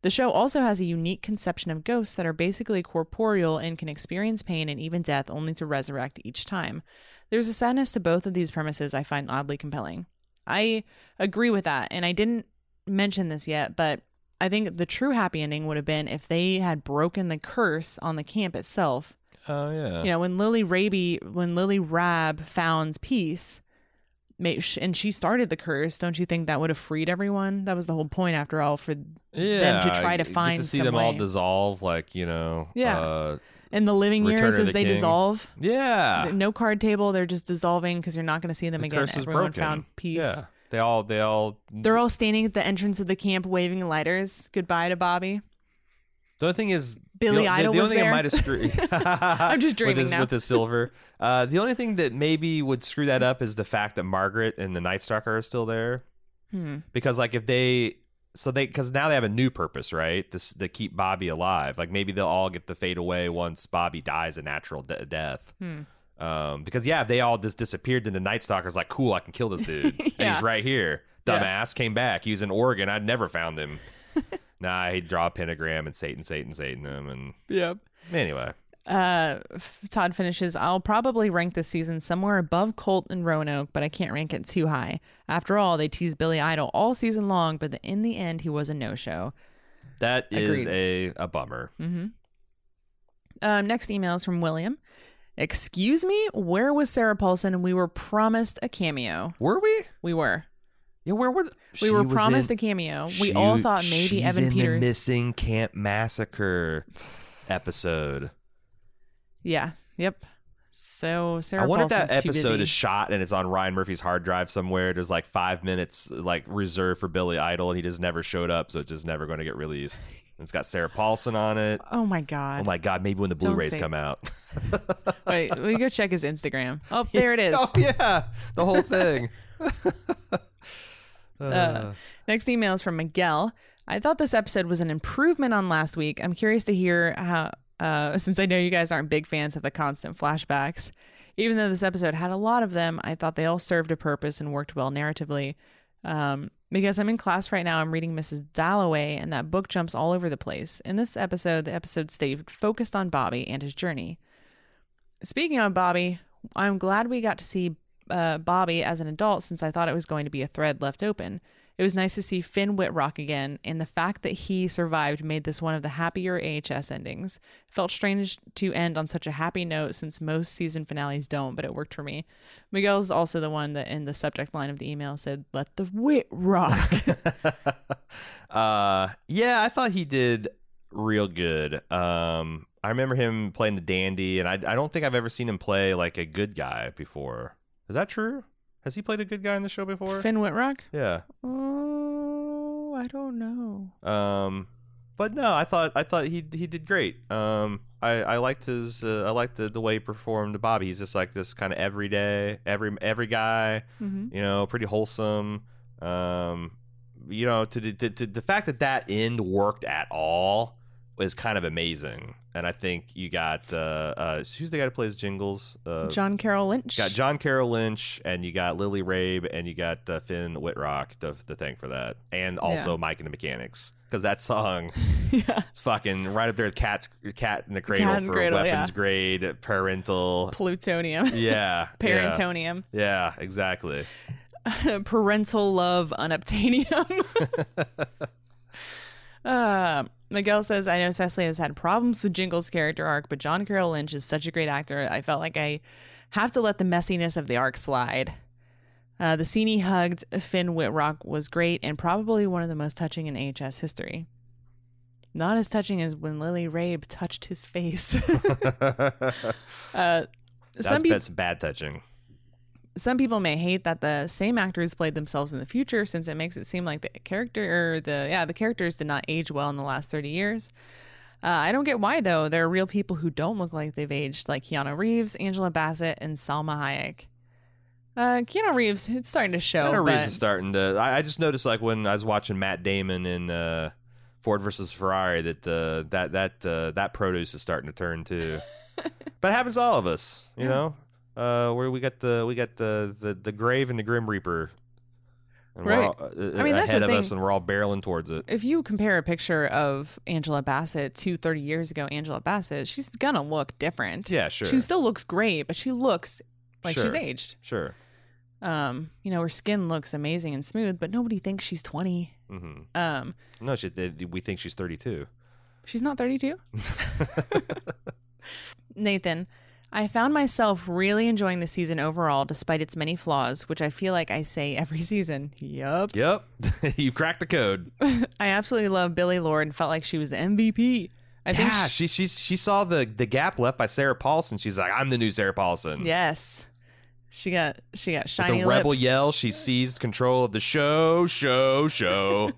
The show also has a unique conception of ghosts that are basically corporeal and can experience pain and even death only to resurrect each time. There's a sadness to both of these premises I find oddly compelling. I agree with that, and I didn't mention this yet, but I think the true happy ending would have been if they had broken the curse on the camp itself. Oh yeah. You know, when Lily Raby, when Lily Rabe found peace, and she started the curse, don't you think that would have freed everyone? That was the whole point, after all, for yeah, them to try to find to see them all dissolve, like you know. Yeah. Uh, in the living Return years as the they King. dissolve. yeah. No card table, they're just dissolving because you're not going to see them the again. curse is Everyone broken. found peace. Yeah. They all. They all. They're all standing at the entrance of the camp waving lighters. Goodbye to Bobby. The only thing is, Billy the, Idol the, the only thing there. that might have screwed. <laughs> <laughs> I'm just dreaming with his, now. with the silver. Uh, the only thing that maybe would screw that up is the fact that Margaret and the Night Stalker are still there. Hmm. Because like if they, so they, because now they have a new purpose, right? To to keep Bobby alive. Like maybe they'll all get to fade away once Bobby dies a natural de- death. Hmm. Um, because yeah, if they all just disappeared, then the Night Stalker's like, cool, I can kill this <laughs> dude. And he's right here. Yeah. Dumbass came back. He was in Oregon. I'd never found him. <laughs> nah, he'd draw a pentagram and Satan, Satan, Satan him. And Yep. anyway, Uh, Todd finishes. I'll probably rank this season somewhere above Cult and Roanoke, but I can't rank it too high. After all, they teased Billy Idol all season long, but the, in the end, he was a no-show. that is Agreed. a, a bummer. Mm-hmm. Um, next email is from William. Excuse me, where was Sarah Paulson? We were promised a cameo. Were we? We were. Yeah, where were? The, We were promised in- a cameo. We all thought maybe Evan in Peters. the missing Camp Massacre episode. Yeah. Yep. So Sarah I wonder if that episode is shot and it's on Ryan Murphy's hard drive somewhere. There's like five minutes like reserved for Billy Idol, and he just never showed up, so it's just never going to get released. And it's got Sarah Paulson on it. Oh my god. Oh my god! Maybe when the Don't Blu-rays say- come out. <laughs> Wait, we go check his Instagram. Oh, <laughs> there it is. oh yeah, the whole thing. <laughs> Uh, next email is from Miguel. I thought this episode was an improvement on last week. I'm curious to hear how, uh, since I know you guys aren't big fans of the constant flashbacks. Even though this episode had a lot of them, I thought they all served a purpose and worked well narratively. Um, because I'm in class right now, I'm reading Mrs. Dalloway, and that book jumps all over the place. In this episode, the episode stayed focused on Bobby and his journey. Speaking of Bobby, I'm glad we got to see uh, Bobby as an adult since I thought it was going to be a thread left open. It was nice to see Finn Wittrock again, and the fact that he survived made this one of the happier AHS endings. It felt strange to end on such a happy note since most season finales don't, but it worked for me. Miguel's also the one that in the subject line of the email said, Let the wit rock. <laughs> <laughs> uh, yeah, I thought he did real good. Um, I remember him playing the dandy, and I I don't think I've ever seen him play like a good guy before. Is that true? Has he played a good guy in the show before? Finn Wittrock? Yeah. Oh, I don't know. Um, but no, I thought I thought he he did great. Um, I I liked his uh, I liked the, the way he performed Bobby. He's just like this kind of everyday every every guy. Mm-hmm. You know, pretty wholesome. Um, you know, to, to, to the fact that that end worked at all is kind of amazing. And I think you got uh, uh who's the guy who plays Jingles? Uh, John Carroll Lynch. got John Carroll Lynch, and you got Lily Rabe, and you got uh, Finn Wittrock to, to thank for that, and also Mike and the Mechanics, because that song <laughs> yeah. is fucking right up there with Cat's Cat in the Cradle in for Cradle, weapons yeah. grade parental. Plutonium. <laughs> Yeah, yeah, <laughs> Parentonium. yeah, exactly. parental love unobtainium. uh, Miguel says, I know Cecily has had problems with Jingle's character arc, but John Carroll Lynch is such a great actor. I felt like I have to let the messiness of the arc slide. Uh, the scene he hugged Finn Wittrock was great and probably one of the most touching in AHS history. Not as touching as when Lily Rabe touched his face. <laughs> <laughs> uh, That's, people that's bad touching. Some people may hate that the same actors played themselves in the future since it makes it seem like the character or the yeah the characters did not age well in the last 30 years uh, i don't get why though there are real people who don't look like they've aged like keanu reeves angela bassett and salma hayek uh, keanu reeves it's starting to show Keanu but Reeves is starting to. I, I just noticed like when I was watching Matt Damon in uh, Ford versus Ferrari that uh, that that uh, that produce is starting to turn too. <laughs> but it happens to all of us, you know. Uh, where we got the we got the the, the grave and the grim reaper. and Right. all, uh, I mean, that's ahead of us, and we're all barreling towards it. If you compare a picture of Angela Bassett to 30 years ago, Angela Bassett, she's gonna look different. Yeah, sure. She still looks great, but she looks like she's aged. Sure. Um, you know, her skin looks amazing and smooth, but nobody thinks she's 20. hmm Um, No, she, they, we think she's 32. she's not 32. <laughs> <laughs> Nathan, I found myself really enjoying the season overall despite its many flaws, which I feel like I say every <laughs> season. Yup. Yep, <laughs> you cracked the code. <laughs> I absolutely love Billie Lourd and felt like she was the MVP. I think yeah, she, she she saw the the gap left by Sarah Paulson. She's like, I'm the new Sarah Paulson. yes. She got she got With shiny the rebel lips. yell, she seized control of the show, show, show.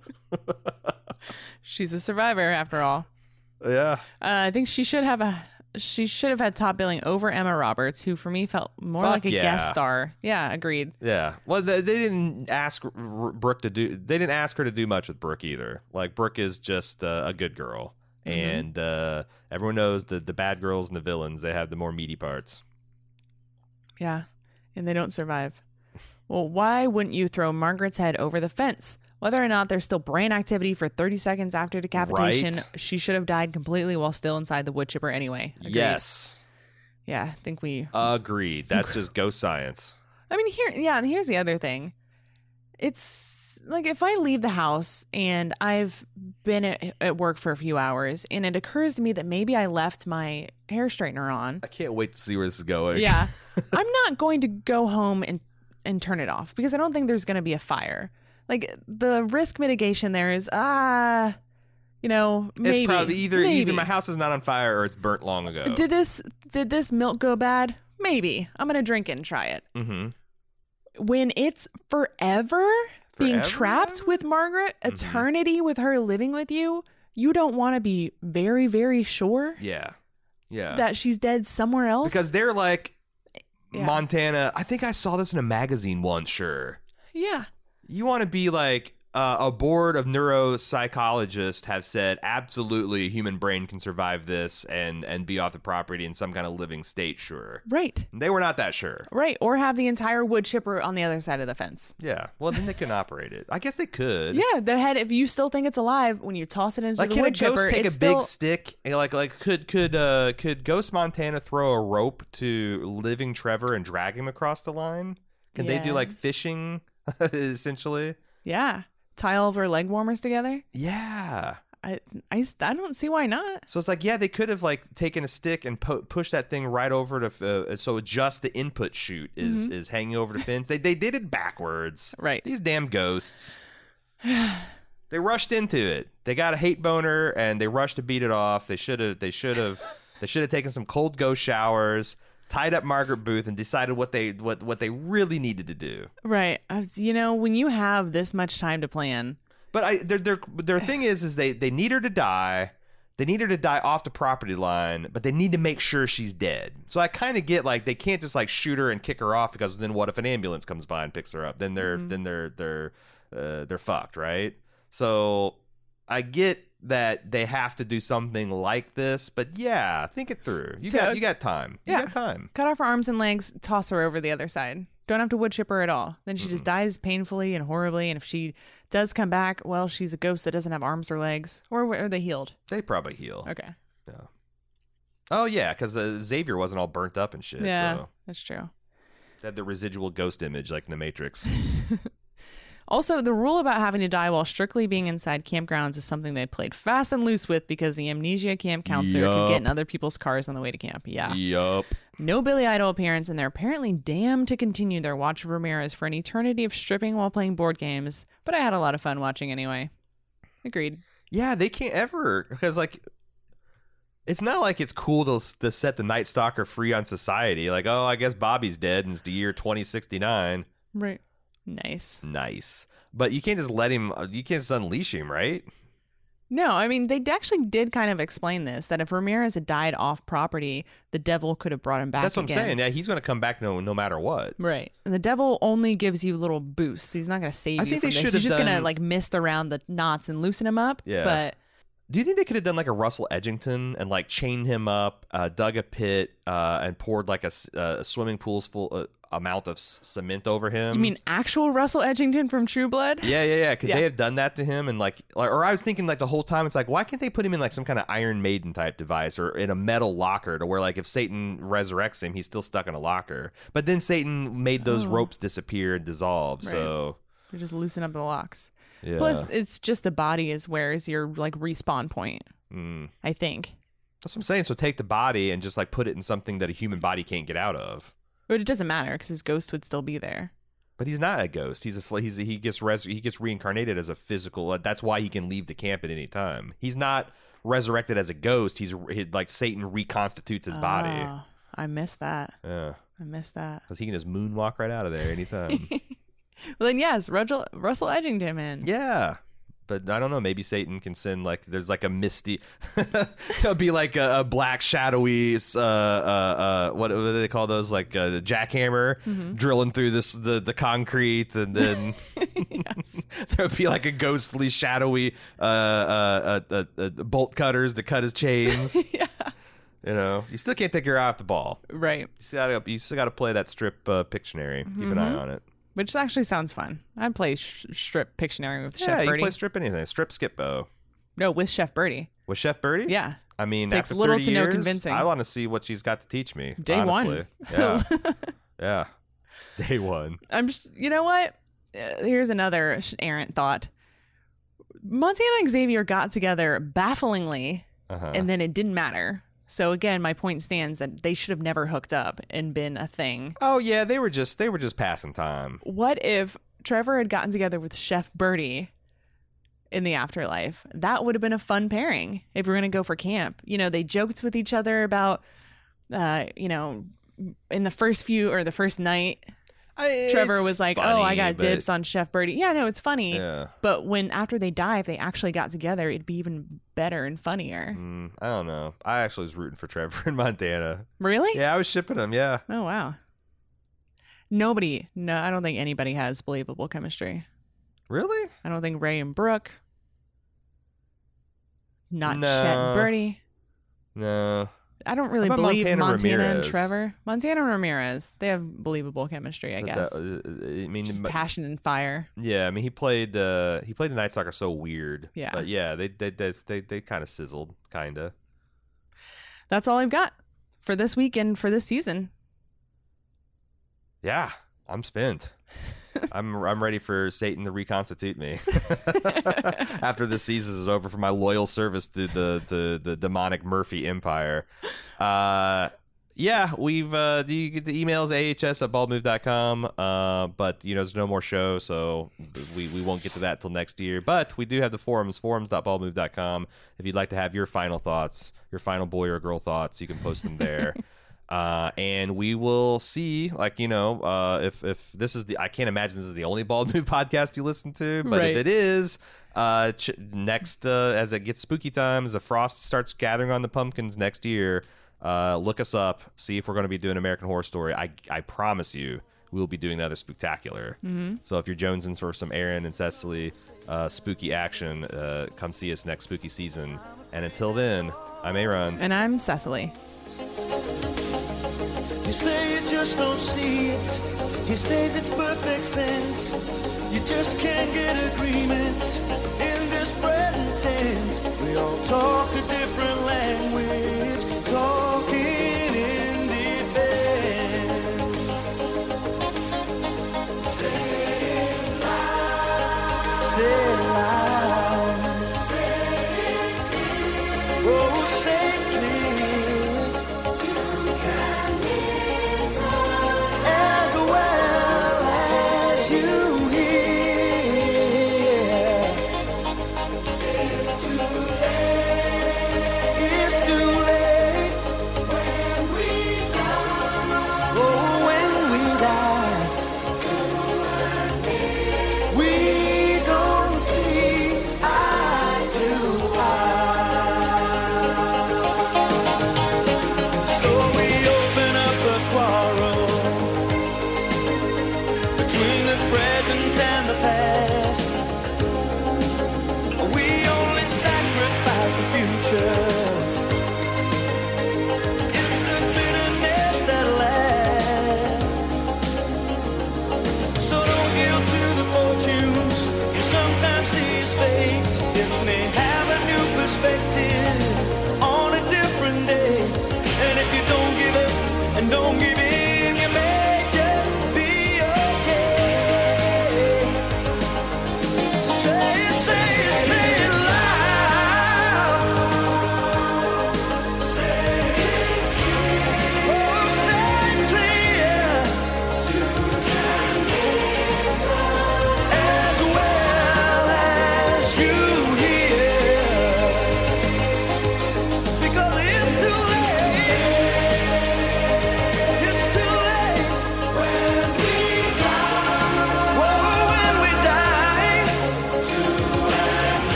She's a survivor after all. yeah. Uh, I think she should have a she should have had top billing over Emma Roberts, who for me felt more Fuck like a yeah. guest star. Yeah, agreed. Yeah. Well, they, they didn't ask R- Brooke to do. They didn't ask her to do much with Brooke either. Like Brooke is just uh, a good girl, Mm-hmm. and uh, everyone knows that the bad girls and the villains they have the more meaty parts. Yeah, and they don't survive. Well, why wouldn't you throw Margaret's head over the fence? Whether or not there's still brain activity for 30 seconds after decapitation, Right. she should have died completely while still inside the wood chipper anyway. Agreed. Yes. Yeah, I think we. Agreed. That's <laughs> just ghost science. I mean, here, yeah, and here's the other thing. It's like if I leave the house and I've been at, at work for a few hours and it occurs to me that maybe I left my hair straightener on. I can't wait to see where this is going. Yeah. <laughs> I'm not going to go home and and turn it off because I don't think there's going to be a fire. Like the risk mitigation there is ah, you know, maybe It's probably either either my house is not on fire or it's burnt long ago. Did this did this milk go bad? Maybe. I'm going to drink it and try it. mm-hmm. When it's forever, being trapped with Margaret, Mhm. eternity with her living with you, you don't want to be very very sure Yeah. Yeah. that she's dead somewhere else because they're like Yeah. Montana. I think I saw this in a magazine once. Sure. yeah. You want to be like uh, a board of neuropsychologists have said absolutely a human brain can survive this and and be off the property in some kind of living state. Sure. Right. They were not that sure. Right, or have the entire wood chipper on the other side of the fence. Yeah. Well, then they can operate it. I guess they could. Yeah, the head. If you still think it's alive when you toss it into Like, the can a wood chipper, ghost take a it's big stick? Like, like could could uh could Ghost Montana throw a rope to living Trevor and drag him across the line? Can they do like fishing, <laughs> essentially? yeah. Tie all of her leg warmers together. Yeah. I, I, I don't see why not. So it's like, yeah, they could have like taken a stick and po- push that thing right over to, uh, so just the input chute is Mm-hmm. is hanging over the fence. They they did it backwards. Right. These damn ghosts. <sighs> they rushed into it. They got a hate boner and they rushed to beat it off. They should have. They should have. they should have taken some cold ghost showers, tied up Margaret Booth, and decided what they what what they really needed to do. Right. Was- You know, when you have this much time to plan, But I their their their thing is is they they need her to die. They need her to die off the property line, but they need to make sure she's dead. So I kind of get like they can't just like shoot her and kick her off because then what if an ambulance comes by and picks her up? Then they're then they're they're uh, they're fucked, right? So I get that they have to do something like this, but yeah, think it through. You got you got time. You Yeah. got time. cut off her arms and legs, toss her over the other side. Don't have to wood chip her at all. Then she just dies painfully and horribly. And if she does come back, well, she's a ghost that doesn't have arms or legs. Or are they healed? They probably heal. Okay. Yeah. Oh yeah, because uh, Xavier wasn't all burnt up and shit. yeah, So. that's true. They had the residual ghost image like in the Matrix. <laughs> Also, the rule about having to die while strictly being inside campgrounds is something they played fast and loose with because the amnesia camp counselor could get in other people's cars on the way to camp. Yeah. yup. No Billy Idol appearance, and they're apparently damned to continue their watch of Ramirez for an eternity of stripping while playing board games. But I had a lot of fun watching anyway. Agreed. Yeah, they can't ever because like it's not like it's cool to to set the Night Stalker free on society. Like, oh, I guess Bobby's dead and it's the year twenty sixty nine. Right. Nice. Nice, but you can't just let him. uh, You can't just unleash him, right? No, I mean, they actually did kind of explain this that if Ramirez had died off property, the devil could have brought him back That's what again. I'm saying. Yeah, he's going to come back no no matter what. Right. And the devil only gives you little boosts. He's not going to save I you think from they this. should He's just going to like mist around the knots and loosen him up. Yeah. But Do you think they could have done like a Russell Edgington and like chained him up, uh, dug a pit, uh, and poured like a, uh, a swimming pool's full? Amount of s- cement over him. You mean actual Russell Edgington from True Blood? Yeah, yeah, yeah. Could Yeah. they have done that to him? And like, like, or I was thinking like the whole time, it's like, why can't they put him in like some kind of Iron Maiden type device or in a metal locker to where like if Satan resurrects him, he's still stuck in a locker. But then Satan made those Oh. ropes disappear and dissolve. Right. So They just loosen up the locks. yeah. Plus, it's just the body is where is your like respawn point. Mm. I think, That's what I'm saying. So take the body and just like put it in something that a human body can't get out of. But it doesn't matter because his ghost would still be there. But he's not a ghost. He's a he's a, he gets res- he gets reincarnated as a physical. uh, That's why he can leave the camp at any time. He's not resurrected as a ghost. He's he, like Satan reconstitutes his body. Oh, I missed that. Yeah, I missed that. because he can just moonwalk right out of there anytime. <laughs> Well, then yes, Russell Russell Edgington man. yeah. But I don't know. Maybe Satan can send like there's like a misty. It'll <laughs> be like a, a black shadowy. Uh, uh, uh, what, do they call those? Like a jackhammer drilling through this the the concrete, and then <laughs> <laughs> there'll be like a ghostly, shadowy uh, uh, uh, uh, uh, bolt cutters to cut his chains. yeah. You know, you still can't take your eye off the ball. Right. You still gotta, you still got to play that strip uh, Pictionary. Keep an eye on it. Which actually sounds fun. I'd play sh- strip Pictionary with yeah, Chef you can Bertie. play strip anything. Strip skip bow. no, with Chef Bertie. With Chef Bertie? Yeah. I mean, Takes after little 30 to no convincing. I want to see what she's got to teach me. Day one. <laughs> Yeah. yeah. Day one. I'm just, you know what? Here's another errant thought. Montana and Xavier got together bafflingly, Uh-huh. and then it didn't matter. So again, my point stands that they should have never hooked up and been a thing. oh yeah, they were just they were just passing time. What if Trevor had gotten together with Chef Bertie in the afterlife? That would have been a fun pairing if we are going to go for camp. You know, they joked with each other about, uh, you know, in the first few or the first night, Trevor was like, "Oh, I got but- dibs on Chef Bertie." Yeah, no, it's funny. Yeah. But when after they die, if they actually got together, it'd be even better and funnier. Mm, I don't know. I actually was rooting for Trevor <laughs> in Montana. Really? Yeah, I was shipping him. Yeah. Oh wow. Nobody, no, I don't think anybody has believable chemistry. Really? I don't think Ray and Brooke. Not No. Chet and Bertie. No. I don't really believe Montana Montana, and Trevor. Montana and Ramirez, they have believable chemistry, I That- guess. that- uh, I mean, Just but- passion and fire. yeah. I mean, he played. uh He played the Night Stalker so weird. Yeah. But yeah, they they they they, they kind of sizzled, kind of. That's all I've got for this week and for this season. Yeah, I'm spent. I'm I'm ready for Satan to reconstitute me <laughs> after the season is over for my loyal service to the to the demonic Murphy Empire. Uh, yeah, we've uh, the the emails ahs at baldmove.com. Uh, but you know, there's no more show, so we, we won't get to that till next year. But we do have the forums, forums.baldmove.com. If you'd like to have your final thoughts, your final boy or girl thoughts, you can post them there. <laughs> Uh, and we will see, like you know, uh, if if this is the, I can't imagine this is the only Bald <laughs> Move podcast you listen to, but Right. if it is, uh, ch- next uh, as it gets spooky times, the frost starts gathering on the pumpkins next year, uh, look us up, see if we're going to be doing American Horror Story. I I promise you, we'll be doing another spectacular. Mm-hmm. So if you're jonesing for some Aaron and Cecily uh, spooky action, uh, come see us next spooky season. And until then, I'm Aaron. And I'm Cecily. You say you just don't see it. He says it's perfect sense. You just can't get agreement in this present tense. We all talk a different language,